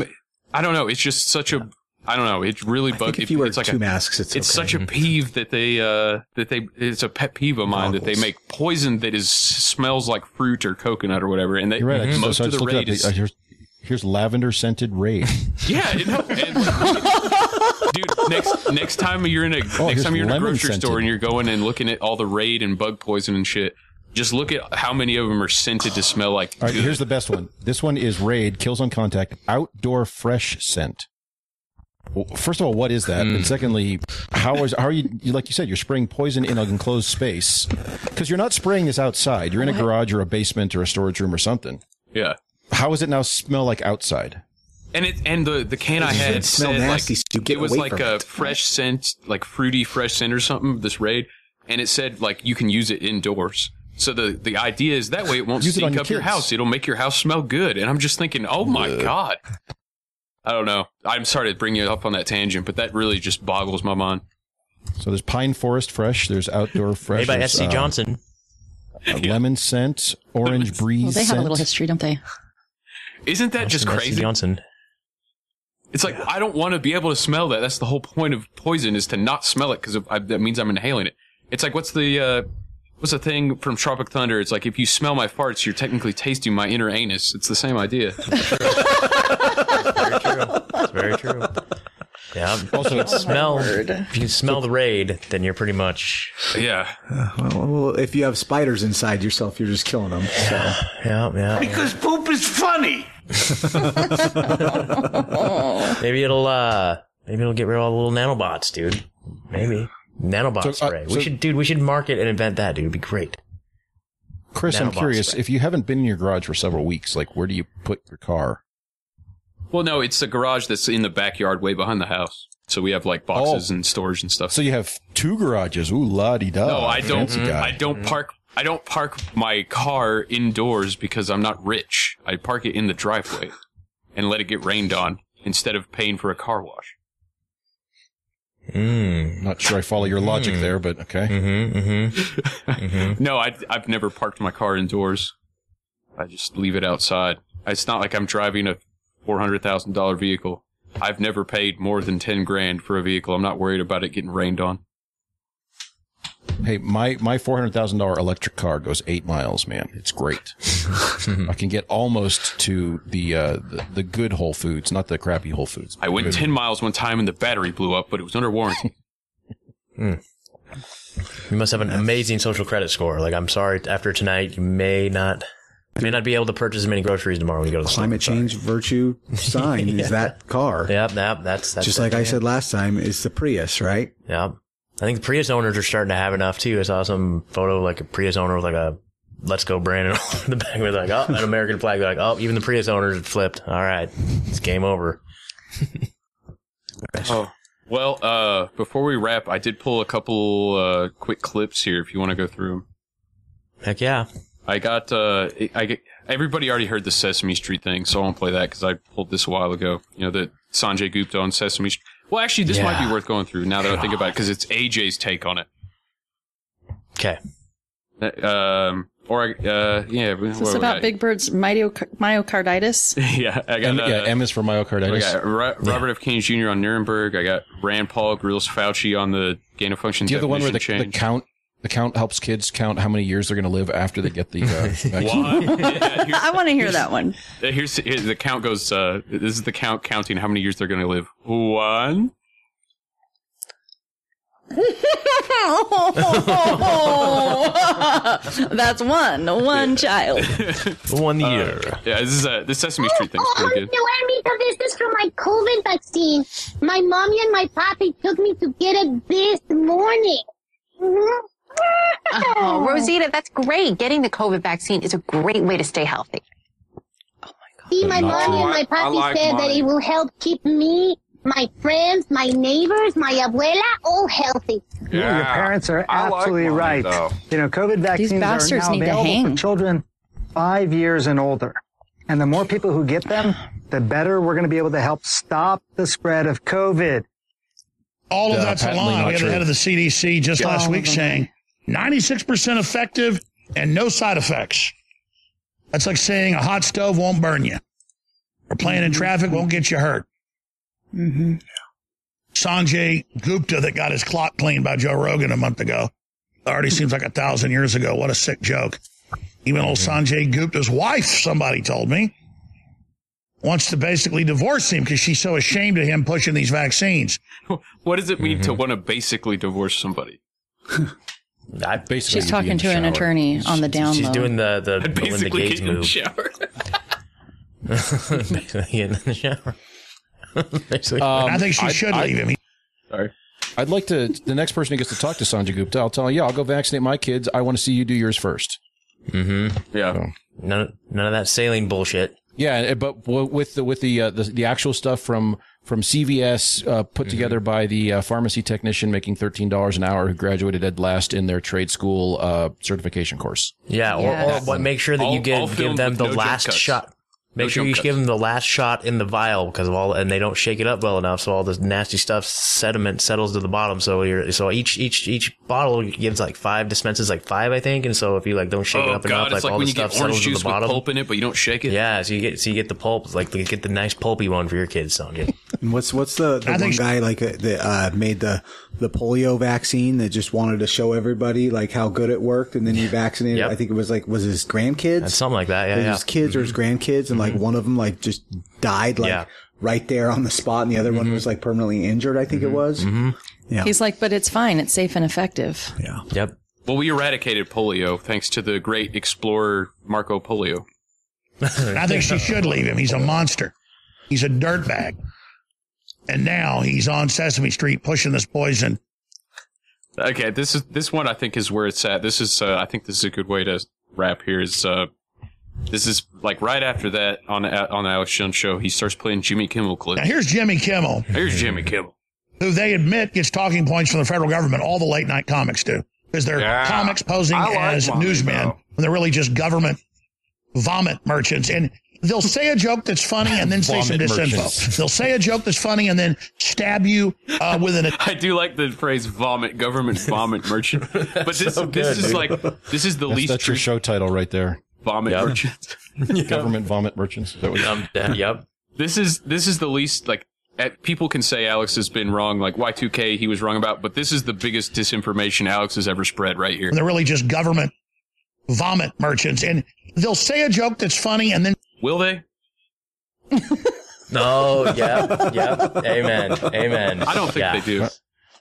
I don't know. It's just such a. I don't know. It really bugs. think if you wear it's like two a, masks, it's it's okay. such a peeve that they uh that they it's a pet peeve of mine that they make poison that is smells like fruit or coconut or whatever, and they You're right. Most so I of the raid is Uh, here's, here's lavender scented raid. yeah. You know, and- dude, next next time you're in a Oh, next time you're in a grocery scented. store and you're going and looking at all the raid and bug poison and shit, just look at how many of them are scented to smell like. All right, good. here's the best one. This one is raid kills on contact outdoor fresh scent. Well, first of all, what is that? Hmm. And secondly, how is how are you? you- Like you said, you're spraying poison in an enclosed space because you're not spraying this outside. You're in a garage or a basement or a storage room or something. yeah. How does it now smell like outside? And it and the the can I had should smell said nasty, like so get it was like a it. fresh scent, like fruity fresh scent or something. This raid, and it said like you can use it indoors. So the the idea is that way it won't Use it on stink your up your kids. house. It'll make your house smell good. And I'm just thinking, oh my god. I don't know. I'm sorry to bring you up on that tangent, but that really just boggles my mind. So there's pine forest fresh. There's outdoor fresh. Made by SC uh, Johnson. uh, lemon scent, orange breeze Well, they have scent. a little history, don't they? Isn't that just Johnson, SC crazy? Johnson. It's like I don't want to be able to smell that. That's the whole point of poison is to not smell it because that means I'm inhaling it. It's like what's the uh, what's the thing from Tropic Thunder? It's like if you smell my farts, you're technically tasting my inner anus. It's the same idea. Very true. It's very true. Yeah. Also, if you smell. If you can smell the raid, then you're pretty much. yeah. well, well, if you have spiders inside yourself, you're just killing them. So. Yeah, yeah. Because poop is funny. Maybe it'll. uh Maybe it'll get rid of all the little nanobots, dude. Maybe nanobot So, uh, spray. so- we should, dude. We should market and invent that, dude. It'd be great. Chris, I'm curious spray. if you haven't been in your garage for several weeks. Like, where do you put your car? Well, no, it's a garage that's in the backyard, way behind the house. So we have like boxes Oh. and storage and stuff. So you have two garages. Ooh, la di da. no, I don't. Fancy guy. I don't park. I don't park my car indoors because I'm not rich. I park it in the driveway and let it get rained on instead of paying for a car wash. Mm. Not sure I follow your logic there, but okay. Mm-hmm. Mm-hmm. mm-hmm. No, I, I've never parked my car indoors. I just leave it outside. It's not like I'm driving a four hundred thousand dollar vehicle. I've never paid more than ten grand for a vehicle. I'm not worried about it getting rained on. Hey, my my four hundred thousand dollar electric car goes eight miles. Man, it's great. I can get almost to the, uh, the the good Whole Foods, not the crappy Whole Foods. I went Good. ten miles one time and the battery blew up, but it was under warranty. You must have an amazing social credit score. Like, I'm sorry, after tonight, you may not, you may not be able to purchase as many groceries tomorrow when you go to the Climate store. change virtue sign is that car. Yep, yep, that's that's Just it, like I said last time, it's the Prius, right? Yep. I think the Prius owners are starting to have enough too. I saw some photo like a Prius owner with like a "Let's Go Brandon" on the back with like oh an American flag. They're like oh even the Prius owners have flipped. All right, it's game over. Oh. Well, uh, before we wrap, I did pull a couple uh, quick clips here. If you want to go through them. Heck yeah. I got. Uh, I get, everybody already heard the Sesame Street thing, so I won't play that because I pulled this a while ago. You know the Sanjay Gupta on Sesame Street. Well, actually, this might be worth going through now that I think about it because it's AJ's take on it. Okay. Um, or I- uh, yeah. Is this about Big Bird's myoc- myocarditis? yeah, I got. M, uh, yeah, M is for myocarditis. I myocarditis. got Ro- Robert F. Kennedy Jr. on Nuremberg. I got Rand Paul, Grills Fauci on the gain of function Do you have the one where the, definition the count the count helps kids count how many years they're going to live after they get the uh, vaccine? Yeah, I want to hear that one. Uh, Here's, here's the count goes. Uh, this is the count counting how many years they're going to live. One. That's one, one child. One year. Yeah, this is uh, this Sesame Street thing's Oh, pretty good. Amita, this is from my COVID vaccine. My mommy and my papi took me to get it this morning. Oh, Rosita, that's great. Getting the COVID vaccine is a great way to stay healthy. See, my Oh, mommy and my I- I papi like said that it will help keep me, my friends, my neighbors, my abuela all healthy. Yeah, your parents are I like absolutely mine, right. though. You know, COVID vaccines are bastards now need to available hang. for children five years and older. And the more people who get them, the better we're going to be able to help stop the spread of COVID. All of Uh, that's a lie. We had the head of the CDC just Yeah. last week of them. saying 96% effective and no side effects. That's like saying a hot stove won't burn you or playing in mm-hmm. traffic won't get you hurt. Mm-hmm. Sanjay Gupta that got his clock cleaned by Joe Rogan a month ago. Already seems like a thousand years ago. What a sick joke. Even old mm-hmm. Sanjay Gupta's wife, somebody told me, wants to basically divorce him because she's so ashamed of him pushing these vaccines. What does it mean to mm-hmm. want to basically divorce somebody? I basically She's talking to an attorney on the down She's low. doing the the, the when the Basically gates get in the move. shower. Basically getting in the shower. Basically. Um, I think she I'd- should I'd- leave him. He- Sorry. I'd like to. The next person who gets to talk to Sanjay Gupta, I'll tell him, yeah, I'll go vaccinate my kids. I want to see you do yours first. Mm-hmm. Yeah. None, none of that saline bullshit. Yeah, eh, but with the with the uh, the, the actual stuff from from CVS uh, put together by the uh, pharmacy technician making thirteen dollars an hour who graduated dead last in their trade school uh, certification course. Yeah, or, Yes. or what, make sure that All- you give, give them the no last shot. Make No sure you cuts. give them the last shot in the vial because of all, and they don't shake it up well enough, so all this nasty stuff sediment settles to the bottom. So you're, so each each each bottle gives like five dispenses, like five, I think. And so if you like don't shake it oh up God, enough, it's like, like all when the you stuff get orange settles to juice the with bottom. pulp in it, but you don't shake it. Yeah, so you get so you get the pulp, like you get the nice pulpy one for your kids, Sanjay. And what's what's the, the one guy like uh, that uh, made the the polio vaccine that just wanted to show everybody like how good it worked, and then he vaccinated. I think it was like was his grandkids, That's something like that. Yeah, His yeah. Mm-hmm. kids or his grandkids, and like one of them like just died like Yeah. right there on the spot, and the other one was like permanently injured. I think it was. Mm-hmm. Yeah. He's like, but it's fine. It's safe and effective. Yeah. Yep. Well, we eradicated polio thanks to the great explorer Marco Polio. I think she should leave him. He's a monster. He's a dirtbag. And now he's on Sesame Street pushing this poison. Okay, this is this one I think is where it's at. This is uh, I think this is a good way to wrap here. Is uh, this is like right after that on the- on the Alex Jones show, he starts playing Jimmy Kimmel clips. Now here's Jimmy Kimmel, Here's Jimmy Kimmel. who they admit gets talking points from the federal government. All the late night comics do. Because they're Yeah. comics posing like as mine, newsmen though. when they're really just government vomit merchants. And they'll say a joke that's funny and then say some disinfo. They'll say a joke that's funny and then stab you uh, with an I do like the phrase "vomit," government vomit merchant. But this So this good, is like this is the That's, least that's your show title right there. vomit Yep. merchant. Government vomit merchants. Is that what Um, yep. This is this is the least like at, people can say Alex has been wrong, like Y2K he was wrong about, but this is the biggest disinformation Alex has ever spread right here. they're really just government vomit merchants. And they'll say a joke that's funny and then Will they? No, yeah, yep. Amen. Amen. I don't think Yeah. they do.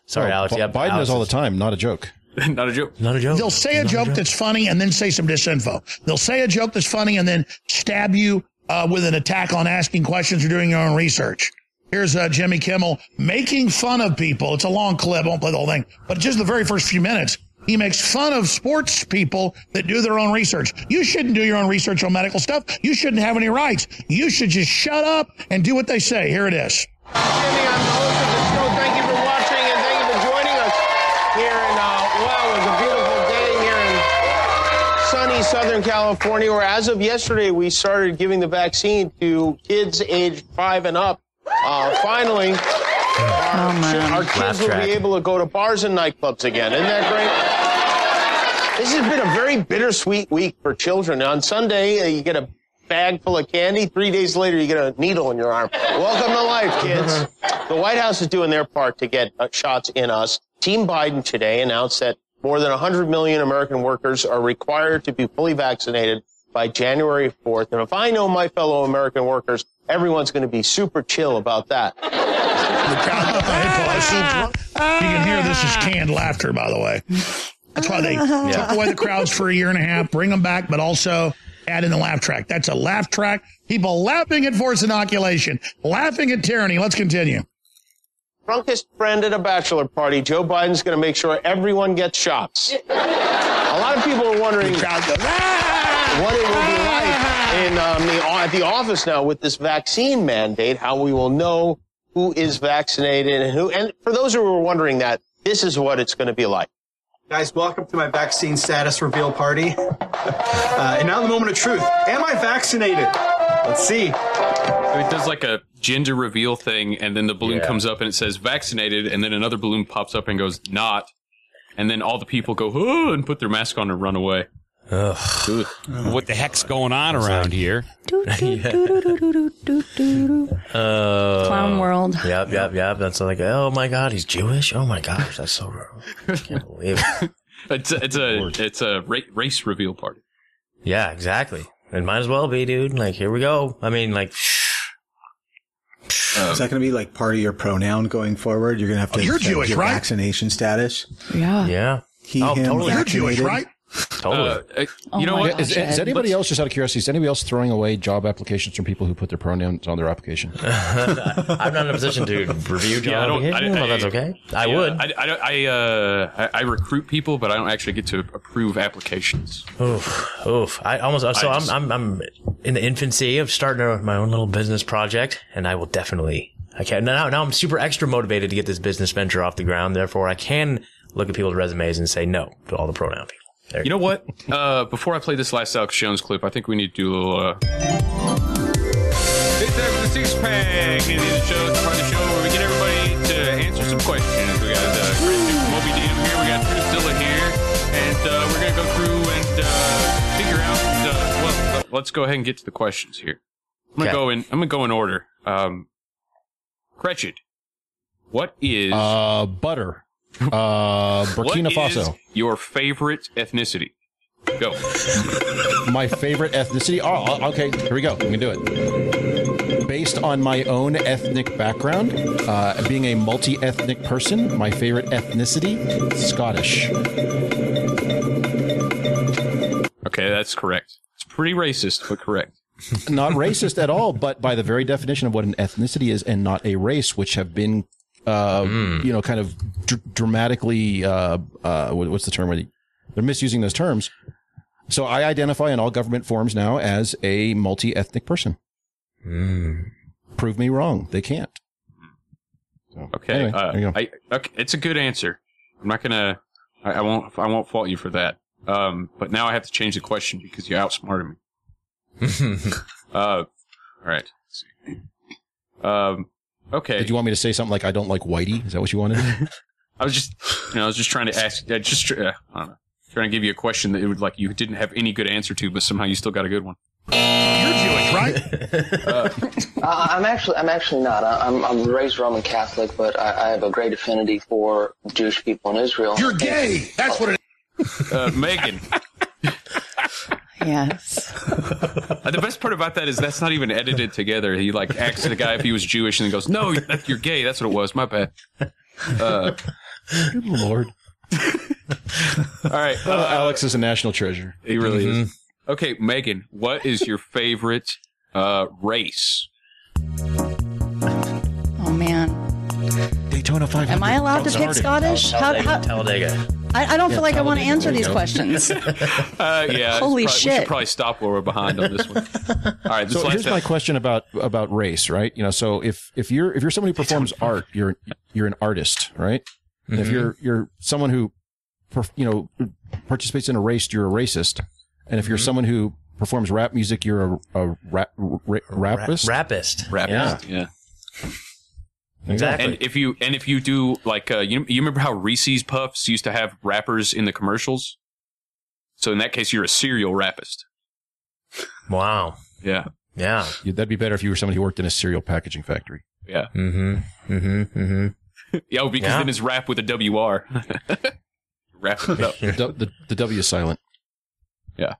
Sorry, Oh, Alex. Bi- Yep, Biden Alex does all the time. Not a joke. Not a joke. Not a joke. They'll say a Not joke that's funny and then say some disinfo. They'll say a joke that's funny and then stab you uh, with an attack on asking questions or doing your own research. Here's uh, Jimmy Kimmel making fun of people. It's a long clip. I won't play the whole thing, but just the very first few minutes, he makes fun of sports people that do their own research. You shouldn't do your own research on medical stuff. You shouldn't have any rights. You should just shut up and do what they say. Here it is. Jimmy, I'm the host of the show. Thank you for watching and thank you for joining us here in, uh, wow, it was a beautiful day here in sunny Southern California, where as of yesterday, we started giving the vaccine to kids age five and up. Uh, finally our, our kids Laugh will track. be able to go to bars and nightclubs again. Isn't that great? This has been a very bittersweet week for children. On Sunday, uh, you get a bag full of candy. Three days later, you get a needle in your arm. Welcome to life, kids. The White House is doing their part to get uh, shots in us. Team Biden today announced that more than 100 million American workers are required to be fully vaccinated by January 4th. And if I know my fellow American workers, everyone's going to be super chill about that. You can hear this is canned laughter, by the way. That's why they took away the crowds for a year and a half, bring them back, but also add in the laugh track. That's a laugh track. People laughing at forced inoculation, laughing at tyranny. Let's continue. drunkest friend at a bachelor party, Joe Biden's going to make sure everyone gets shots. a lot of people are wondering ah! What it will be like in um, the, at the office now with this vaccine mandate, how we will know who is vaccinated and who. And for those who are wondering that, this is what it's going to be like. Guys, welcome to my vaccine status reveal party. Uh, and now the moment of truth. Am I vaccinated? Let's see. So it does like a gender reveal thing, and then the balloon Yeah. comes up and it says vaccinated, and then another balloon pops up and goes not, and then all the people go oh, and put their mask on and run away. Ugh. What the heck's going on around here? Uh, Clown world. Yep, yep, yep. That's like, oh my god, he's Jewish. Oh my gosh, that's so wrong. I can't believe it. It's a, it's a it's a ra- race reveal party. Yeah, exactly. It might as well be, dude. Like, here we go. I mean, like, Is that going to be like part of your pronoun going forward? You're going to have to Oh, you're Jewish, your right? vaccination status. Yeah. yeah. He, Oh, him, totally. You're Jewish, right? Totally. Uh, Oh you know my what? gosh, Is, is Ed. anybody else, just out of curiosity, is anybody else throwing away job applications from people who put their pronouns on their application? I'm not in a position to review job Yeah, I don't- I- application. well, that's okay. I Yeah, would. I, I, don't- I, uh, I, I recruit people, but I don't actually get to approve applications. Oof, oof. I almost, so I I'm, I'm, I'm in the infancy of starting a, my own little business project and I will definitely, I can, now, now I'm super extra motivated to get this business venture off the ground. Therefore I can look at people's resumes and say no to all the pronoun people. There You know what? Uh, before I play this last Alex Jones clip, I think we need to do a little. Uh... It's time for the six pack. And the show, it's part of the show where we get everybody to answer some questions. We got uh, Christian from Moby Dim here. We got Drew here, and uh, we're gonna go through and uh, figure out. Uh, well, let's go ahead and get to the questions here. I'm gonna Okay. go in. I'm gonna go in order. Um, Cretched, what is Uh, butter. Uh, Burkina what is Faso. your favorite ethnicity? Go. My favorite ethnicity. Oh, oh, okay. Here we go. We can do it. Based on my own ethnic background, uh, being a multi-ethnic person, my favorite ethnicity, Scottish. Okay, that's correct. It's pretty racist, but correct. Not racist at all, but by the very definition of what an ethnicity is, and not a race, which have been, uh, you know, kind of dr- dramatically, uh, uh, what's the term? They- They're misusing those terms. So I identify in all government forms now as a multi-ethnic person. Prove me wrong. They can't. Okay, Anyway, uh, there you go. I, okay, it's a good answer. I'm not gonna, I, I won't, I won't fault you for that. Um, but now I have to change the question because you outsmarted me. uh, all right. Um, okay. Did you want me to say something like I don't like whitey? Is that what you wanted? I was just, you know, I was just trying to ask, uh, just, uh, I don't know, trying to give you a question that it would like you didn't have any good answer to, but somehow you still got a good one. You're Jewish, right? Uh, I'm actually, I'm actually not. I- I'm, I'm raised Roman Catholic, but I, I have a great affinity for Jewish people in Israel. You're gay. That's what it Uh, Megan. Yes. Uh, the best part about that is that's not even edited together. He like asks the guy if he was Jewish and then goes, "No, you're gay." That's what it was. My bad. Uh, Good lord. all right, Uh, uh, Alex is a national treasure. he really is. Okay, Megan, what is your favorite uh, race? Oh man. Daytona 500. Am I allowed to pick Scottish? How, how, Talladega. I, I don't Yeah, feel like I want to answer these go. questions. Uh, yeah, Holy it's prob- We should probably stop where we're behind on this one. All right, this So here's my question about about race, right? You know, so if if you're if you're somebody who performs art, you're you're an artist, right? And if you're you're someone who, perf- you know, participates in a race, you're a racist. And if you're someone who performs rap music, you're a, a rap, ra- rapist. Rapist. Rapist. Yeah. Exactly. And if you and if you do like uh, you you remember how Reese's Puffs used to have rappers in the commercials? So in that case, you're a serial rapist. Wow. Yeah. Yeah. Yeah, That'd be better if you were somebody who worked in a cereal packaging factory. Yeah. Mm-hmm. Mm-hmm. Mm-hmm. Yeah, oh, because Yeah. then it's rap with a WR. rap it up. The, du- the, the W is silent. Yeah.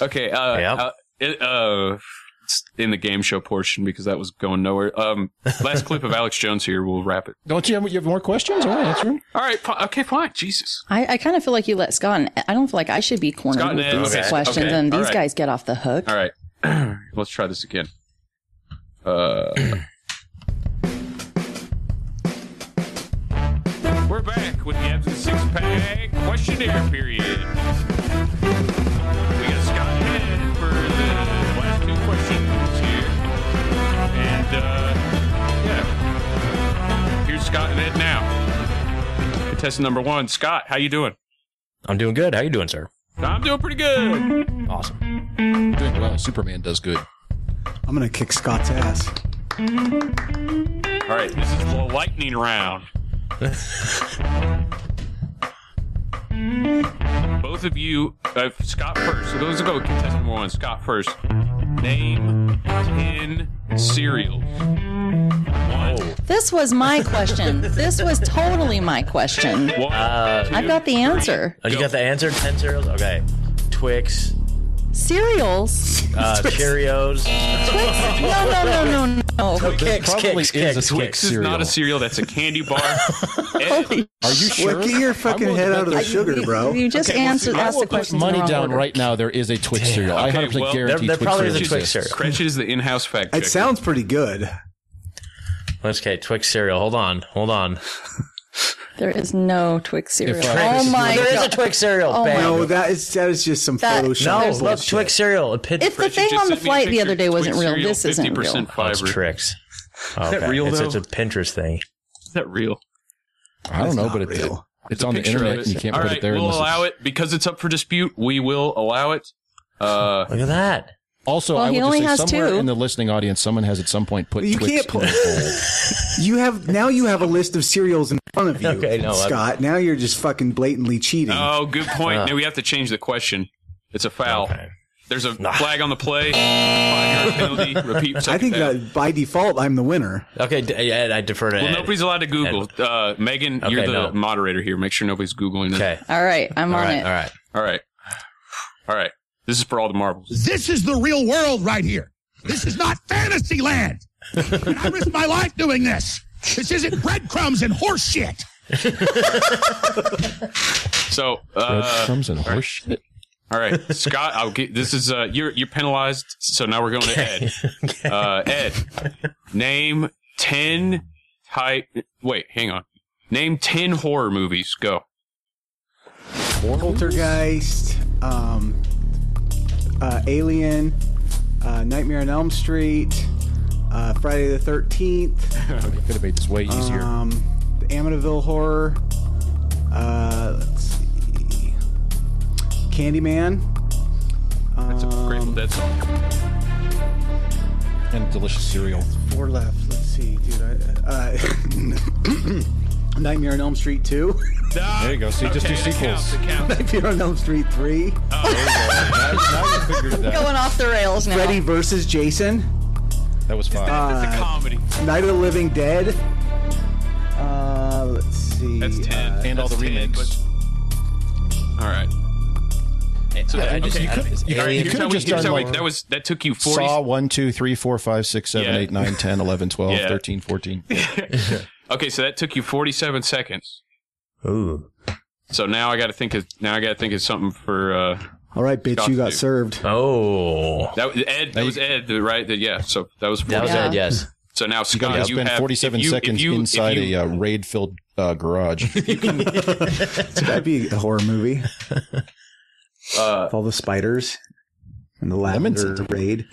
Okay. Uh, Yep. uh, it, uh, it's in the game show portion because that was going nowhere. Um, last clip of Alex Jones here. We'll wrap it. Don't you have, you have more questions? All right, answer them. All right. fi- Okay. Fine. Jesus. I, I kind of feel like you let Scott, and I don't feel like I should be cornered Scott with these okay, questions, okay, and these right. guys get off the hook. All right. Let's try this again. Uh, we're back with the Absent Six Pack questionnaire period. Yeah. Here's Scott and Ed now. Contestant number one, Scott, how you doing? I'm doing good. How you doing, sir? I'm doing pretty good. Awesome. Doing well. Superman does good. I'm gonna kick Scott's ass. All right, this is the lightning round. Both of you, uh, Scott first. So those go contestant number one. Scott first. Name ten cereals. One. This was my question. this was totally my question. One, Uh, I've got the answer. oh, you got the answer? 10 cereals? Okay. Twix, Cereals. uh, Cheerios. No, no, no, no, no. Oh, kicks, probably kicks, is a kicks. Twix is not a cereal. That's a candy bar. Ed, Are you sure? What, get your fucking head out of the that- sugar, bro. You just Okay, answered, see, I asked will the put question. money down right now. There is a Twix cereal. I Okay, 100% well, guarantee there- there Twix probably is a cereal Twix cereal. Cretch is the in-house fact. It sounds pretty good. Let's okay, Twix cereal. Hold on. Hold on. There is no Twix cereal. If, uh, oh my there is god. a Twix cereal. Oh my No, that is that is just some That- Photoshop. No, look, bullshit. Twix cereal. A pit- If the thing on the sent me a flight the other day wasn't real, this isn't real. 50% Oh, it's fiber. tricks. Oh, that okay. real, it's, though? it's a Pinterest thing. Is that real? I don't know, but it, real. it's on the Picture of internet and you can't All put right, it there we'll unless allow it's- it because it's up for dispute. We will allow it. Uh, Look at that. Also, Well, I would only just say somewhere two. in the listening audience, someone has at some point put You Twix can't in put- a bowl. You have now you have a list of cereals in front of you, Okay, no, I- Scott. Now you're just fucking blatantly cheating. oh, good point. Uh. now we have to change the question. It's a foul. Okay. There's a flag on the play. Penalty. Repeat. I think down. that by default I'm the winner. Okay, d- Ed, I defer to Well, Ed. nobody's allowed to Google. Uh, Megan, you're the no. moderator here. Make sure nobody's Googling this. Okay. All right, I'm All on right. it. All right. All right. All right. This is for all the marbles. This is the real world right here. This is not fantasy land. And I risked my life doing this. This isn't breadcrumbs and horse shit. So, uh, Breadcrumbs and horse shit. all right, Scott, I'll get this is uh you're you're penalized, so now we're going to Ed. Uh Ed, name 10 type wait, hang on. Name 10 horror movies. Go. Poltergeist, um, uh, Alien, uh, Nightmare on Elm Street, uh, Friday the Thirteenth, Could have made this way easier. um, the Amityville Horror. Uh, let's see, Candyman. That's a um, Grateful Dead song. and delicious cereal. Four left. Let's see, dude. I, uh, Nightmare on Elm Street two. There you go. See, just do Okay, that counts, sequels. counts. Nightmare on Elm Street three. now, now you figured it out. Going off the rails now. Freddy versus Jason. That was fine. That's a Uh, comedy. Night of the Living Dead. Uh, let's see. That's 10. Uh, and all the That's 10, remakes. but- All right. So, I okay, just- you could- I- you could- you could have just here's done how like that was that took you 40 Saw 1, 2, 3, 4, 5, 6, 7, Yeah. 8, 9, 10, 11, 12, Yeah. 13, 14. Okay, so that took you 47 seconds. Ooh. So now I got to think of now I got to think of something for uh all right, bitch, Scott you got too. served. Oh. that was Ed that was Ed right that yeah so that was 47. That was Yeah. Ed, yes. So now You Scott got to you spend have 47 if you- if seconds you- if inside you- a uh, raid-filled uh, garage. That'd be a horror movie. uh With all the spiders and the Lemon lavender scent.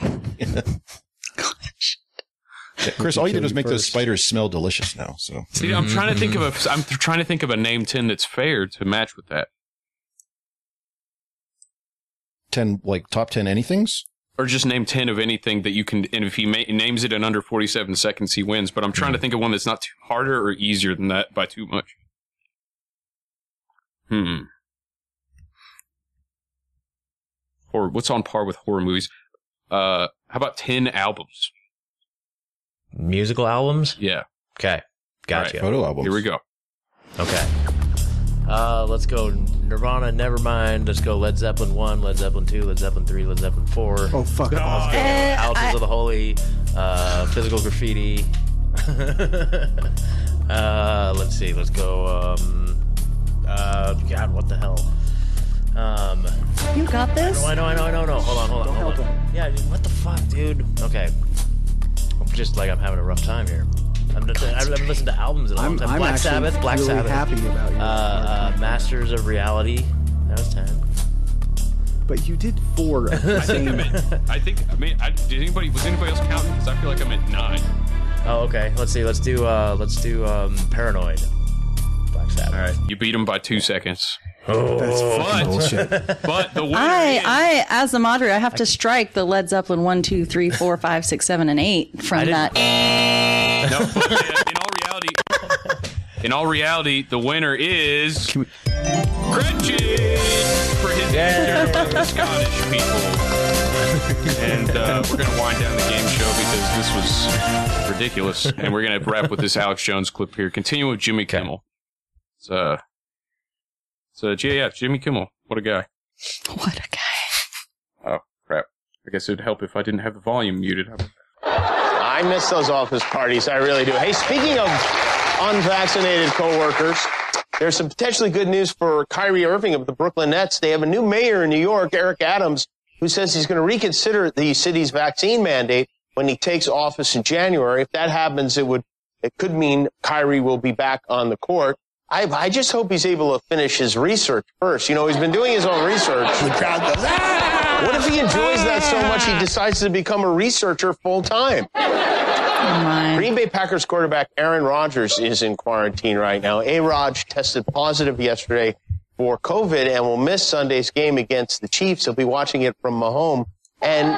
Raid. Chris, all you did was make those spiders smell delicious now. So See, I'm trying to think of a. I'm trying to think of a name ten that's fair to match with that. ten like top ten anythings. Or just name 10 of anything that you can, and if he ma- names it in under 47 seconds, he wins. But I'm trying to think of one that's not too harder or easier than that by too much. Hmm. Or what's on par with horror movies? Uh, how about 10 albums? Musical albums? Yeah. Okay. Gotcha. Photo albums. Here we go. Okay. Uh, let's go Nirvana, Nevermind. Let's go Led Zeppelin 1, Led Zeppelin 2, Led Zeppelin 3, Led Zeppelin 4. Oh, fuck off. Uh, Houses of the Holy, uh, Physical Graffiti. uh, let's see. Let's go. Um, uh, God, what the hell? Um, You got this? No, I know, I know, I know, I know. Hold on, hold on, hold on. Yeah, dude, what the fuck, dude? Okay. I'm just like I'm having a rough time here. I'm just, I haven't listened to albums in a long I'm- time. I'm Black actually Sabbath, Black really Sabbath. happy about your- uh, uh, Masters of Reality. That was ten. But you did four of I think I'm at, I think, I mean, I, did anybody, was anybody else counting? Because I feel like I'm at nine. Oh, okay. Let's see. Let's do. Uh, let's do. Um, Paranoid. Black Sabbath. All right. You beat him by two seconds. Oh, That's fucking bullshit. But the winner I, is- I, as the moderator, I have to strike the Led Zeppelin one, two, three, four, five, six, seven, and eight from that. No, but in all reality, in all reality, the winner is Cretched for his answer to the Scottish people. And uh, we're going to wind down the game show because this was ridiculous. And we're going to wrap with this Alex Jones clip here. Continue with Jimmy Kimmel. It's it's uh, yeah, yeah, Jimmy Kimmel. What a guy. What a guy. Oh crap! I guess it'd help if I didn't have the volume muted. I miss those office parties. I really do. Hey, speaking of unvaccinated coworkers, there's some potentially good news for Kyrie Irving of the Brooklyn Nets. They have a new mayor in New York, Eric Adams, who says he's going to reconsider the city's vaccine mandate when he takes office in January. If that happens, it would it could mean Kyrie will be back on the court. I, I just hope he's able to finish his research first. You know, he's been doing his own research. The crowd goes, ah! What if he enjoys that so much he decides to become a researcher full time? Green Bay Packers quarterback Aaron Rodgers is in quarantine right now. A. Raj tested positive yesterday for COVID and will miss Sunday's game against the Chiefs. He'll be watching it from home. And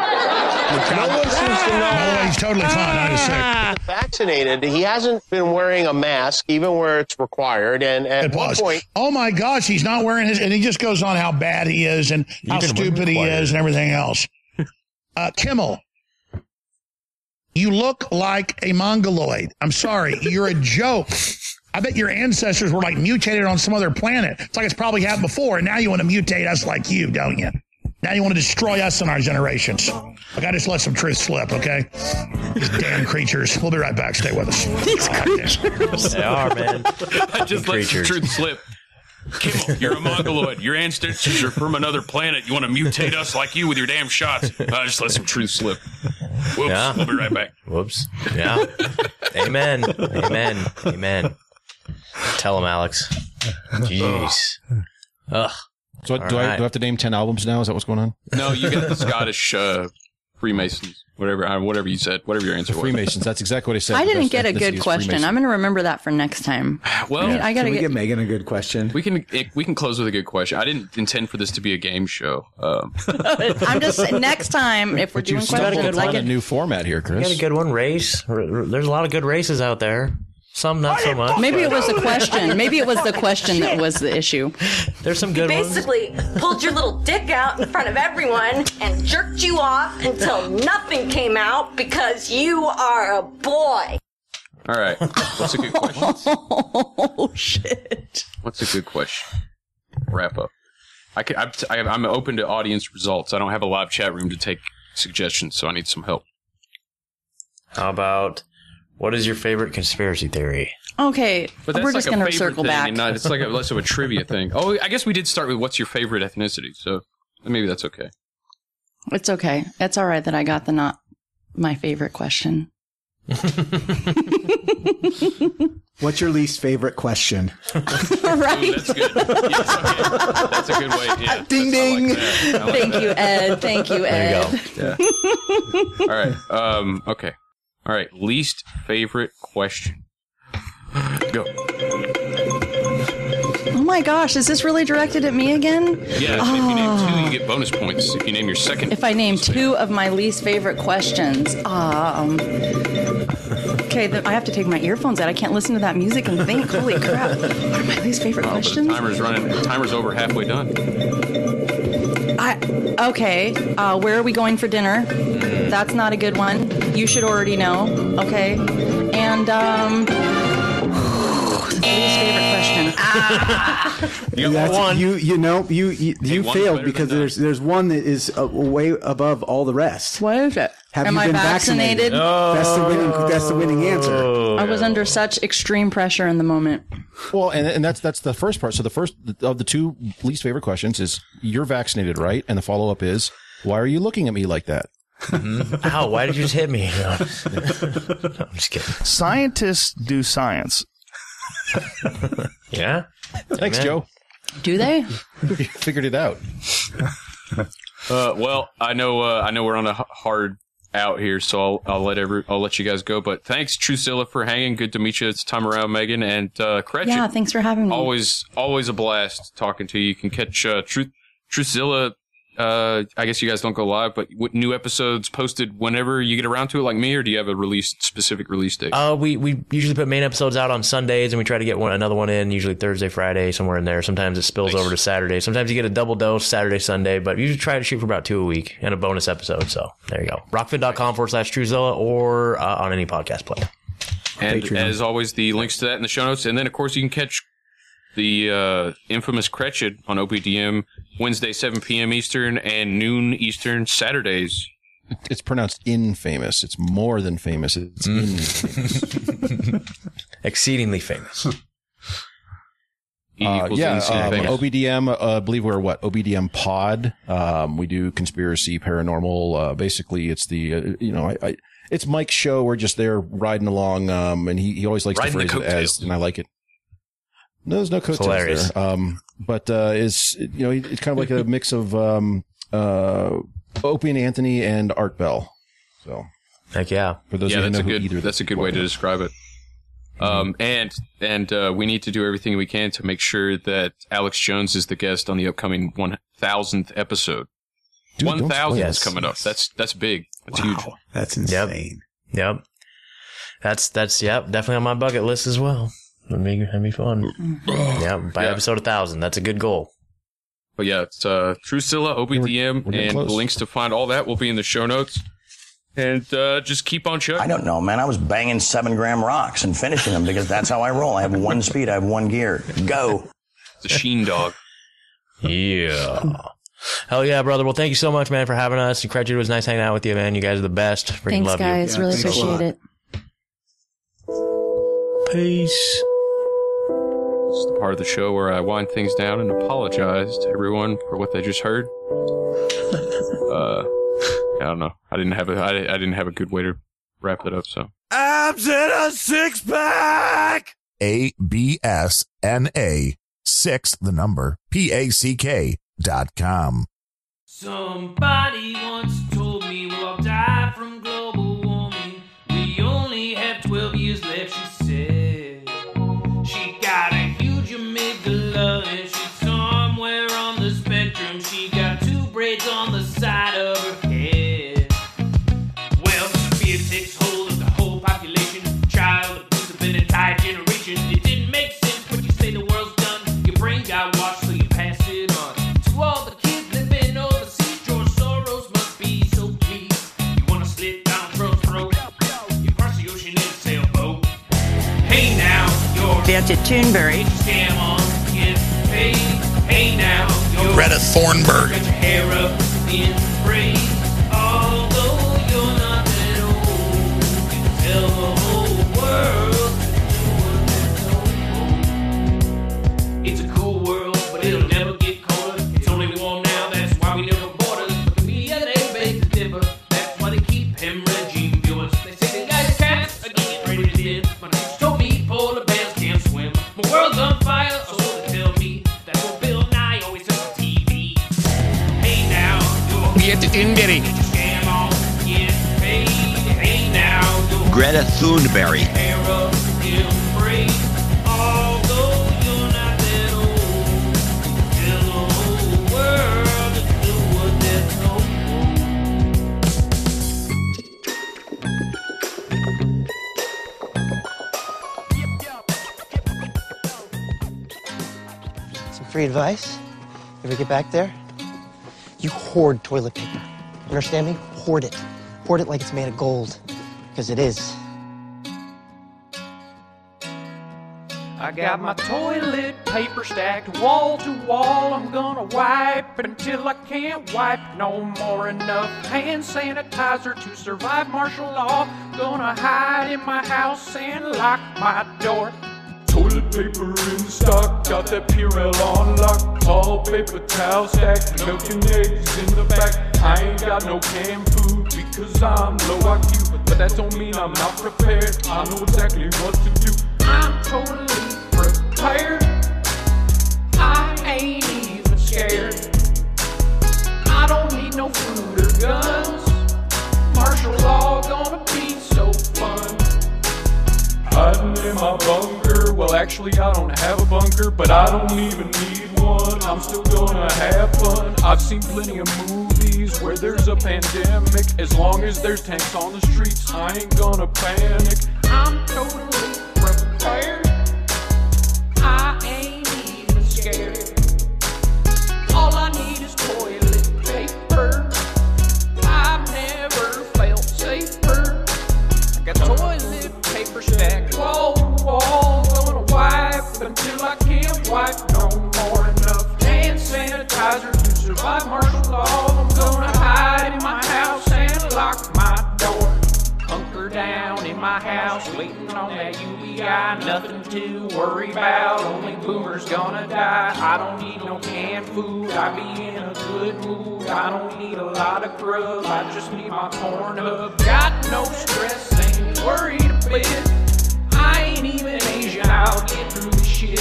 no one seems to know. No, he's totally fine. I was sick. Vaccinated. He hasn't been wearing a mask, even where it's required. And at It one was. point, Oh my gosh, he's not wearing his, and he just goes on how bad he is and how stupid he is and everything else. Uh, Kimmel, you look like a mongoloid. I'm sorry, you're a joke. I bet your ancestors were like mutated on some other planet. It's like it's probably happened before, and now you want to mutate us like you, don't you? Now you want to destroy us and our generations. Like I just let some truth slip, okay? These damn creatures. We'll be right back. Stay with us. These creatures. They are, man. I just let the creatures. truth slip. Kimmel, you're a mongoloid. Your ancestors are from another planet. You want to mutate us like you with your damn shots. I just let some truth slip. Whoops. Yeah. We'll be right back. Whoops. Yeah. Amen. Amen. Amen. Tell him, Alex. Jeez. Ugh. So All do I do I have to name ten albums now? Is that what's going on? No, you got the Scottish uh, Freemasons. Whatever, uh, whatever you said, whatever your answer The was. Freemasons. That's exactly what I said. I didn't get a good question. Freemason. I'm going to remember that for next time. Well, I, I got to get. get Megan a good question? we can we can close with a good question. I didn't intend for this to be a game show. Um, I'm just next time if we're But you doing stumbled questions. I upon a new format here, Chris. You got a good one, race. R- r- There's a lot of good races out there. Some not so much. maybe it was the question. Maybe it was the question that was the issue. There's some good ones. Basically, pulled your little dick out in front of everyone and jerked you off until nothing came out because you are a boy. all right, what's a good question? Oh shit! What's a good question? Wrap up. I can, I'm, I- I'm open to audience results. I don't have a live chat room to take suggestions, so I need some help. How about what is your favorite conspiracy theory? Okay, But that's we're like just going to circle thing, back. and not, it's like a, less of a trivia thing. Oh, I guess we did start with what's your favorite ethnicity, so maybe that's okay. It's okay. It's all right that I got the not my favorite question. What's your least favorite question? right. Ooh, that's good. Yes, okay. That's a good way. Yeah. Ding ding. I like Thank you, Ed. Thank you, There Ed. you go. All right. Um. Okay. All right. Least favorite question. Go. Oh my gosh, is this really directed at me again? Yeah, if you name two, you get bonus points. If you name your second, If I name two of my least favorite questions, um, okay, I have to take my earphones out. I can't listen to that music and think. Holy crap! What are my least favorite Oh, questions? timer's running. Timer's over halfway done. I okay. Uh, where are we going for dinner? That's not a good one. You should already know. Okay, and um, least favorite question. Ah. That's- You you know you you, you failed because there's there's one that is uh, way above all the rest. What is it? Have Am you I been vaccinated? That's the winning. That's the winning answer. I was under such extreme pressure in the moment. Well, and, and that's that's the first part. So the first of the two least favorite questions is you're vaccinated, right? And the follow up is why are you looking at me like that? Ow! Why did you just hit me? No. I'm just kidding. Scientists do science. Yeah. Thanks, man. Joe. Do they? Figured it out. Uh, well, I know, uh, I know we're on a hard out here, so I'll, I'll let every, I'll let you guys go. But thanks, Truthzilla, for hanging. Good to meet you. It's time around, Megan and uh. Yeah, thanks for having me. Always, always a blast talking to you. You can catch uh, Truth, Truthzilla. Uh, I guess you guys don't go live, but w- new episodes posted whenever you get around to it, like me, or do you have a release specific release date? Uh, we, we usually put main episodes out on Sundays and we try to get one, another one in, usually Thursday, Friday, somewhere in there. Sometimes it spills over to Saturday. Sometimes you get a double dose Saturday, Sunday, but usually try to shoot for about two a week and a bonus episode. So there you go. Rokfin.com forward slash Truthzilla or uh, on any podcast player. And Patreon. as always, the links to that in the show notes. And then, of course, you can catch the uh, infamous Cretched on OBDM Wednesday, 7 p.m. Eastern and noon Eastern Saturdays. It's pronounced infamous. It's more than famous. It's infamous. Exceedingly famous. E Uh, yeah, um, famous. OBDM. Uh, I believe we're what OBDM Pod. Um, we do conspiracy, paranormal. Uh, basically, it's the uh, you know, I, I it's Mike's show. We're just there riding along, um, and he, he always likes Riding the to phrase it as, and I like it. No, there's no coattails hilarious. there. Um, but uh, is you know, it's kind of like a mix of um, uh, Opie and Anthony and Art Bell. So, heck yeah, for those yeah, of you who that's a know who good either that's a good way to describe it. Um, and and uh, we need to do everything we can to make sure that Alex Jones is the guest on the upcoming one thousandth episode. Dude, One thousand is it. coming up. That's that's big. That's huge. That's Yep. insane. Yep. That's, that's, yep, definitely on my bucket list as well. That'd be, that'd be fun. yeah, by Yeah. episode 1000. That's a good goal. But yeah, it's uh, Truthzilla, OBDM, we're getting and close. the links to find all that will be in the show notes. And uh, just keep on chugging. I don't know, man. I was banging seven gram rocks and finishing them because that's how I roll. I have one speed, I have one gear. Go. It's a sheen dog. Yeah. Hell yeah, brother. Well, thank you so much, man, for having us. And Cretched, it was nice hanging out with you, man. You guys are the best. Freaking Thanks, love guys. you. really appreciate it. Peace. This is the part of the show where I wind things down and apologize to everyone for what they just heard. Uh, I don't know. I didn't have a I, I didn't have a good way to wrap it up. So Abs in a six pack. A B S N A six the number P A C K dot com. Somebody once told me we'll all die from global warming. We only have 12 years left, she and she's somewhere on the spectrum. She got two braids on the side of her head. Well, fear takes hold of the whole population. Child abuse of an entire generation. It didn't make sense, but you say the world's done. Your brain got washed, so you pass it on. To all the kids living overseas, George Soros must be so pleased. You wanna slit down Trump's throat? You cross the ocean in a sailboat. Hey now, you're Betty Toonberry. scam on, Greta Thunberg. Sovjet invading. Greta Thunberg. Some free advice? Ever get back there? Hoard toilet paper. Understand me? Hoard it. Hoard it like it's made of gold. Because it is. I got my toilet paper stacked wall to wall. I'm gonna wipe until I can't wipe no more. Enough hand sanitizer to survive martial law. Gonna hide in my house and lock my door. Toilet paper in stock, got that Purell on lock. Tall paper towel stacked, milk and eggs in the back. I ain't got no canned food because I'm low IQ, but that don't mean I'm not prepared. I know exactly what to do. I'm totally prepared. I ain't even scared. I don't need no food or guns. Martial law Hiding in my bunker. Well, actually, I don't have a bunker, but I don't even need one. I'm still gonna have fun. I've seen plenty of movies where there's a pandemic. As long as there's tanks on the streets, I ain't gonna panic. I'm totally prepared. Until I can't wipe no more. Enough hand sanitizer to survive martial law. I'm gonna hide in my house and lock my door. Hunker down in my house, waiting on that UBI. Nothing to worry about, only boomers gonna die. I don't need no canned food, I be in a good mood. I don't need a lot of grub, I just need my corn up. Got no stress, ain't worried a bit. I ain't even Asian, I'll get through the shit.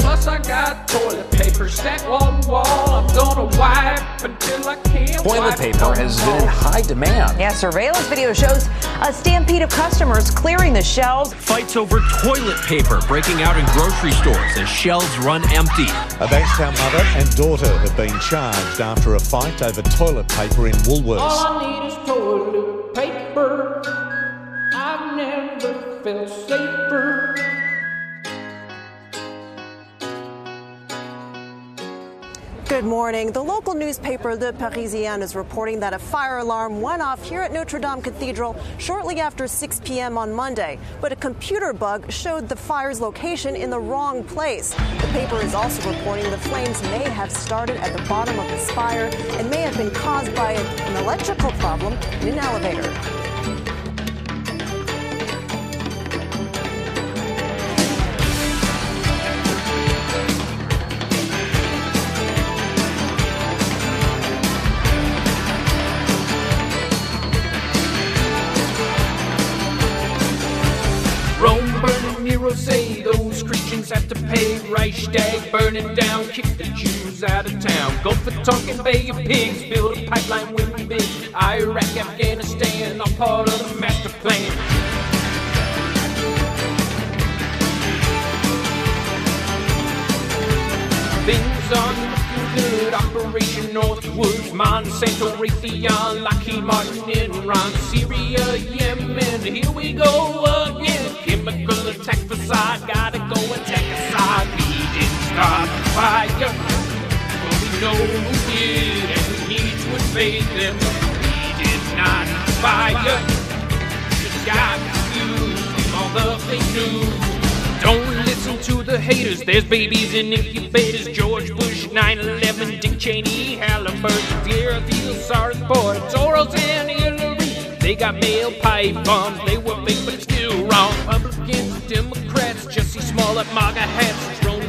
Plus I got toilet paper stacked wall to wall. I'm gonna wipe until I can't Toilet wipe paper has been in high demand. Yeah, surveillance video shows a stampede of customers clearing the shelves. Fights over toilet paper breaking out in grocery stores as shelves run empty. A Bankstown mother and daughter have been charged after a fight over toilet paper in Woolworths. Good morning. The local newspaper Le Parisien is reporting that a fire alarm went off here at Notre Dame Cathedral shortly after 6 p.m. on Monday, but a computer bug showed the fire's location in the wrong place. The paper is also reporting the flames may have started at the bottom of the spire and may have been caused by an electrical problem in an elevator. Reichstag burning down, kick the Jews out of town. Gulf of Tonkin Bay of Pigs, build a pipeline with the big. Iraq, Afghanistan, all part of the master plan. Things are good. Operation Northwoods, Monsanto, Raytheon, Lockheed Martin, Enron, Syria, Yemen. Here we go again. Chemical attack facade. Gotta go attack aside. Start the fire, but we know who did, and we need to invade them. We did not fire. Just got confused. All the fake news. Don't listen to the haters. There's babies in incubators. George Bush, 9/11, Dick Cheney, Halliburton, Feel sorry for it. Soros and Hillary. They got mail pipe bombs. They were big but still wrong. Republicans, Democrats, Jussie Smollett, MAGA hats, drone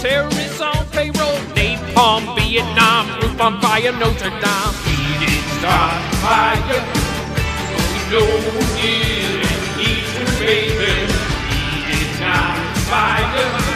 Terrorists on payroll, napalm, Vietnam, roof on fire, Notre Dame. It is on fire, loaded and heat invaded. It is not fire.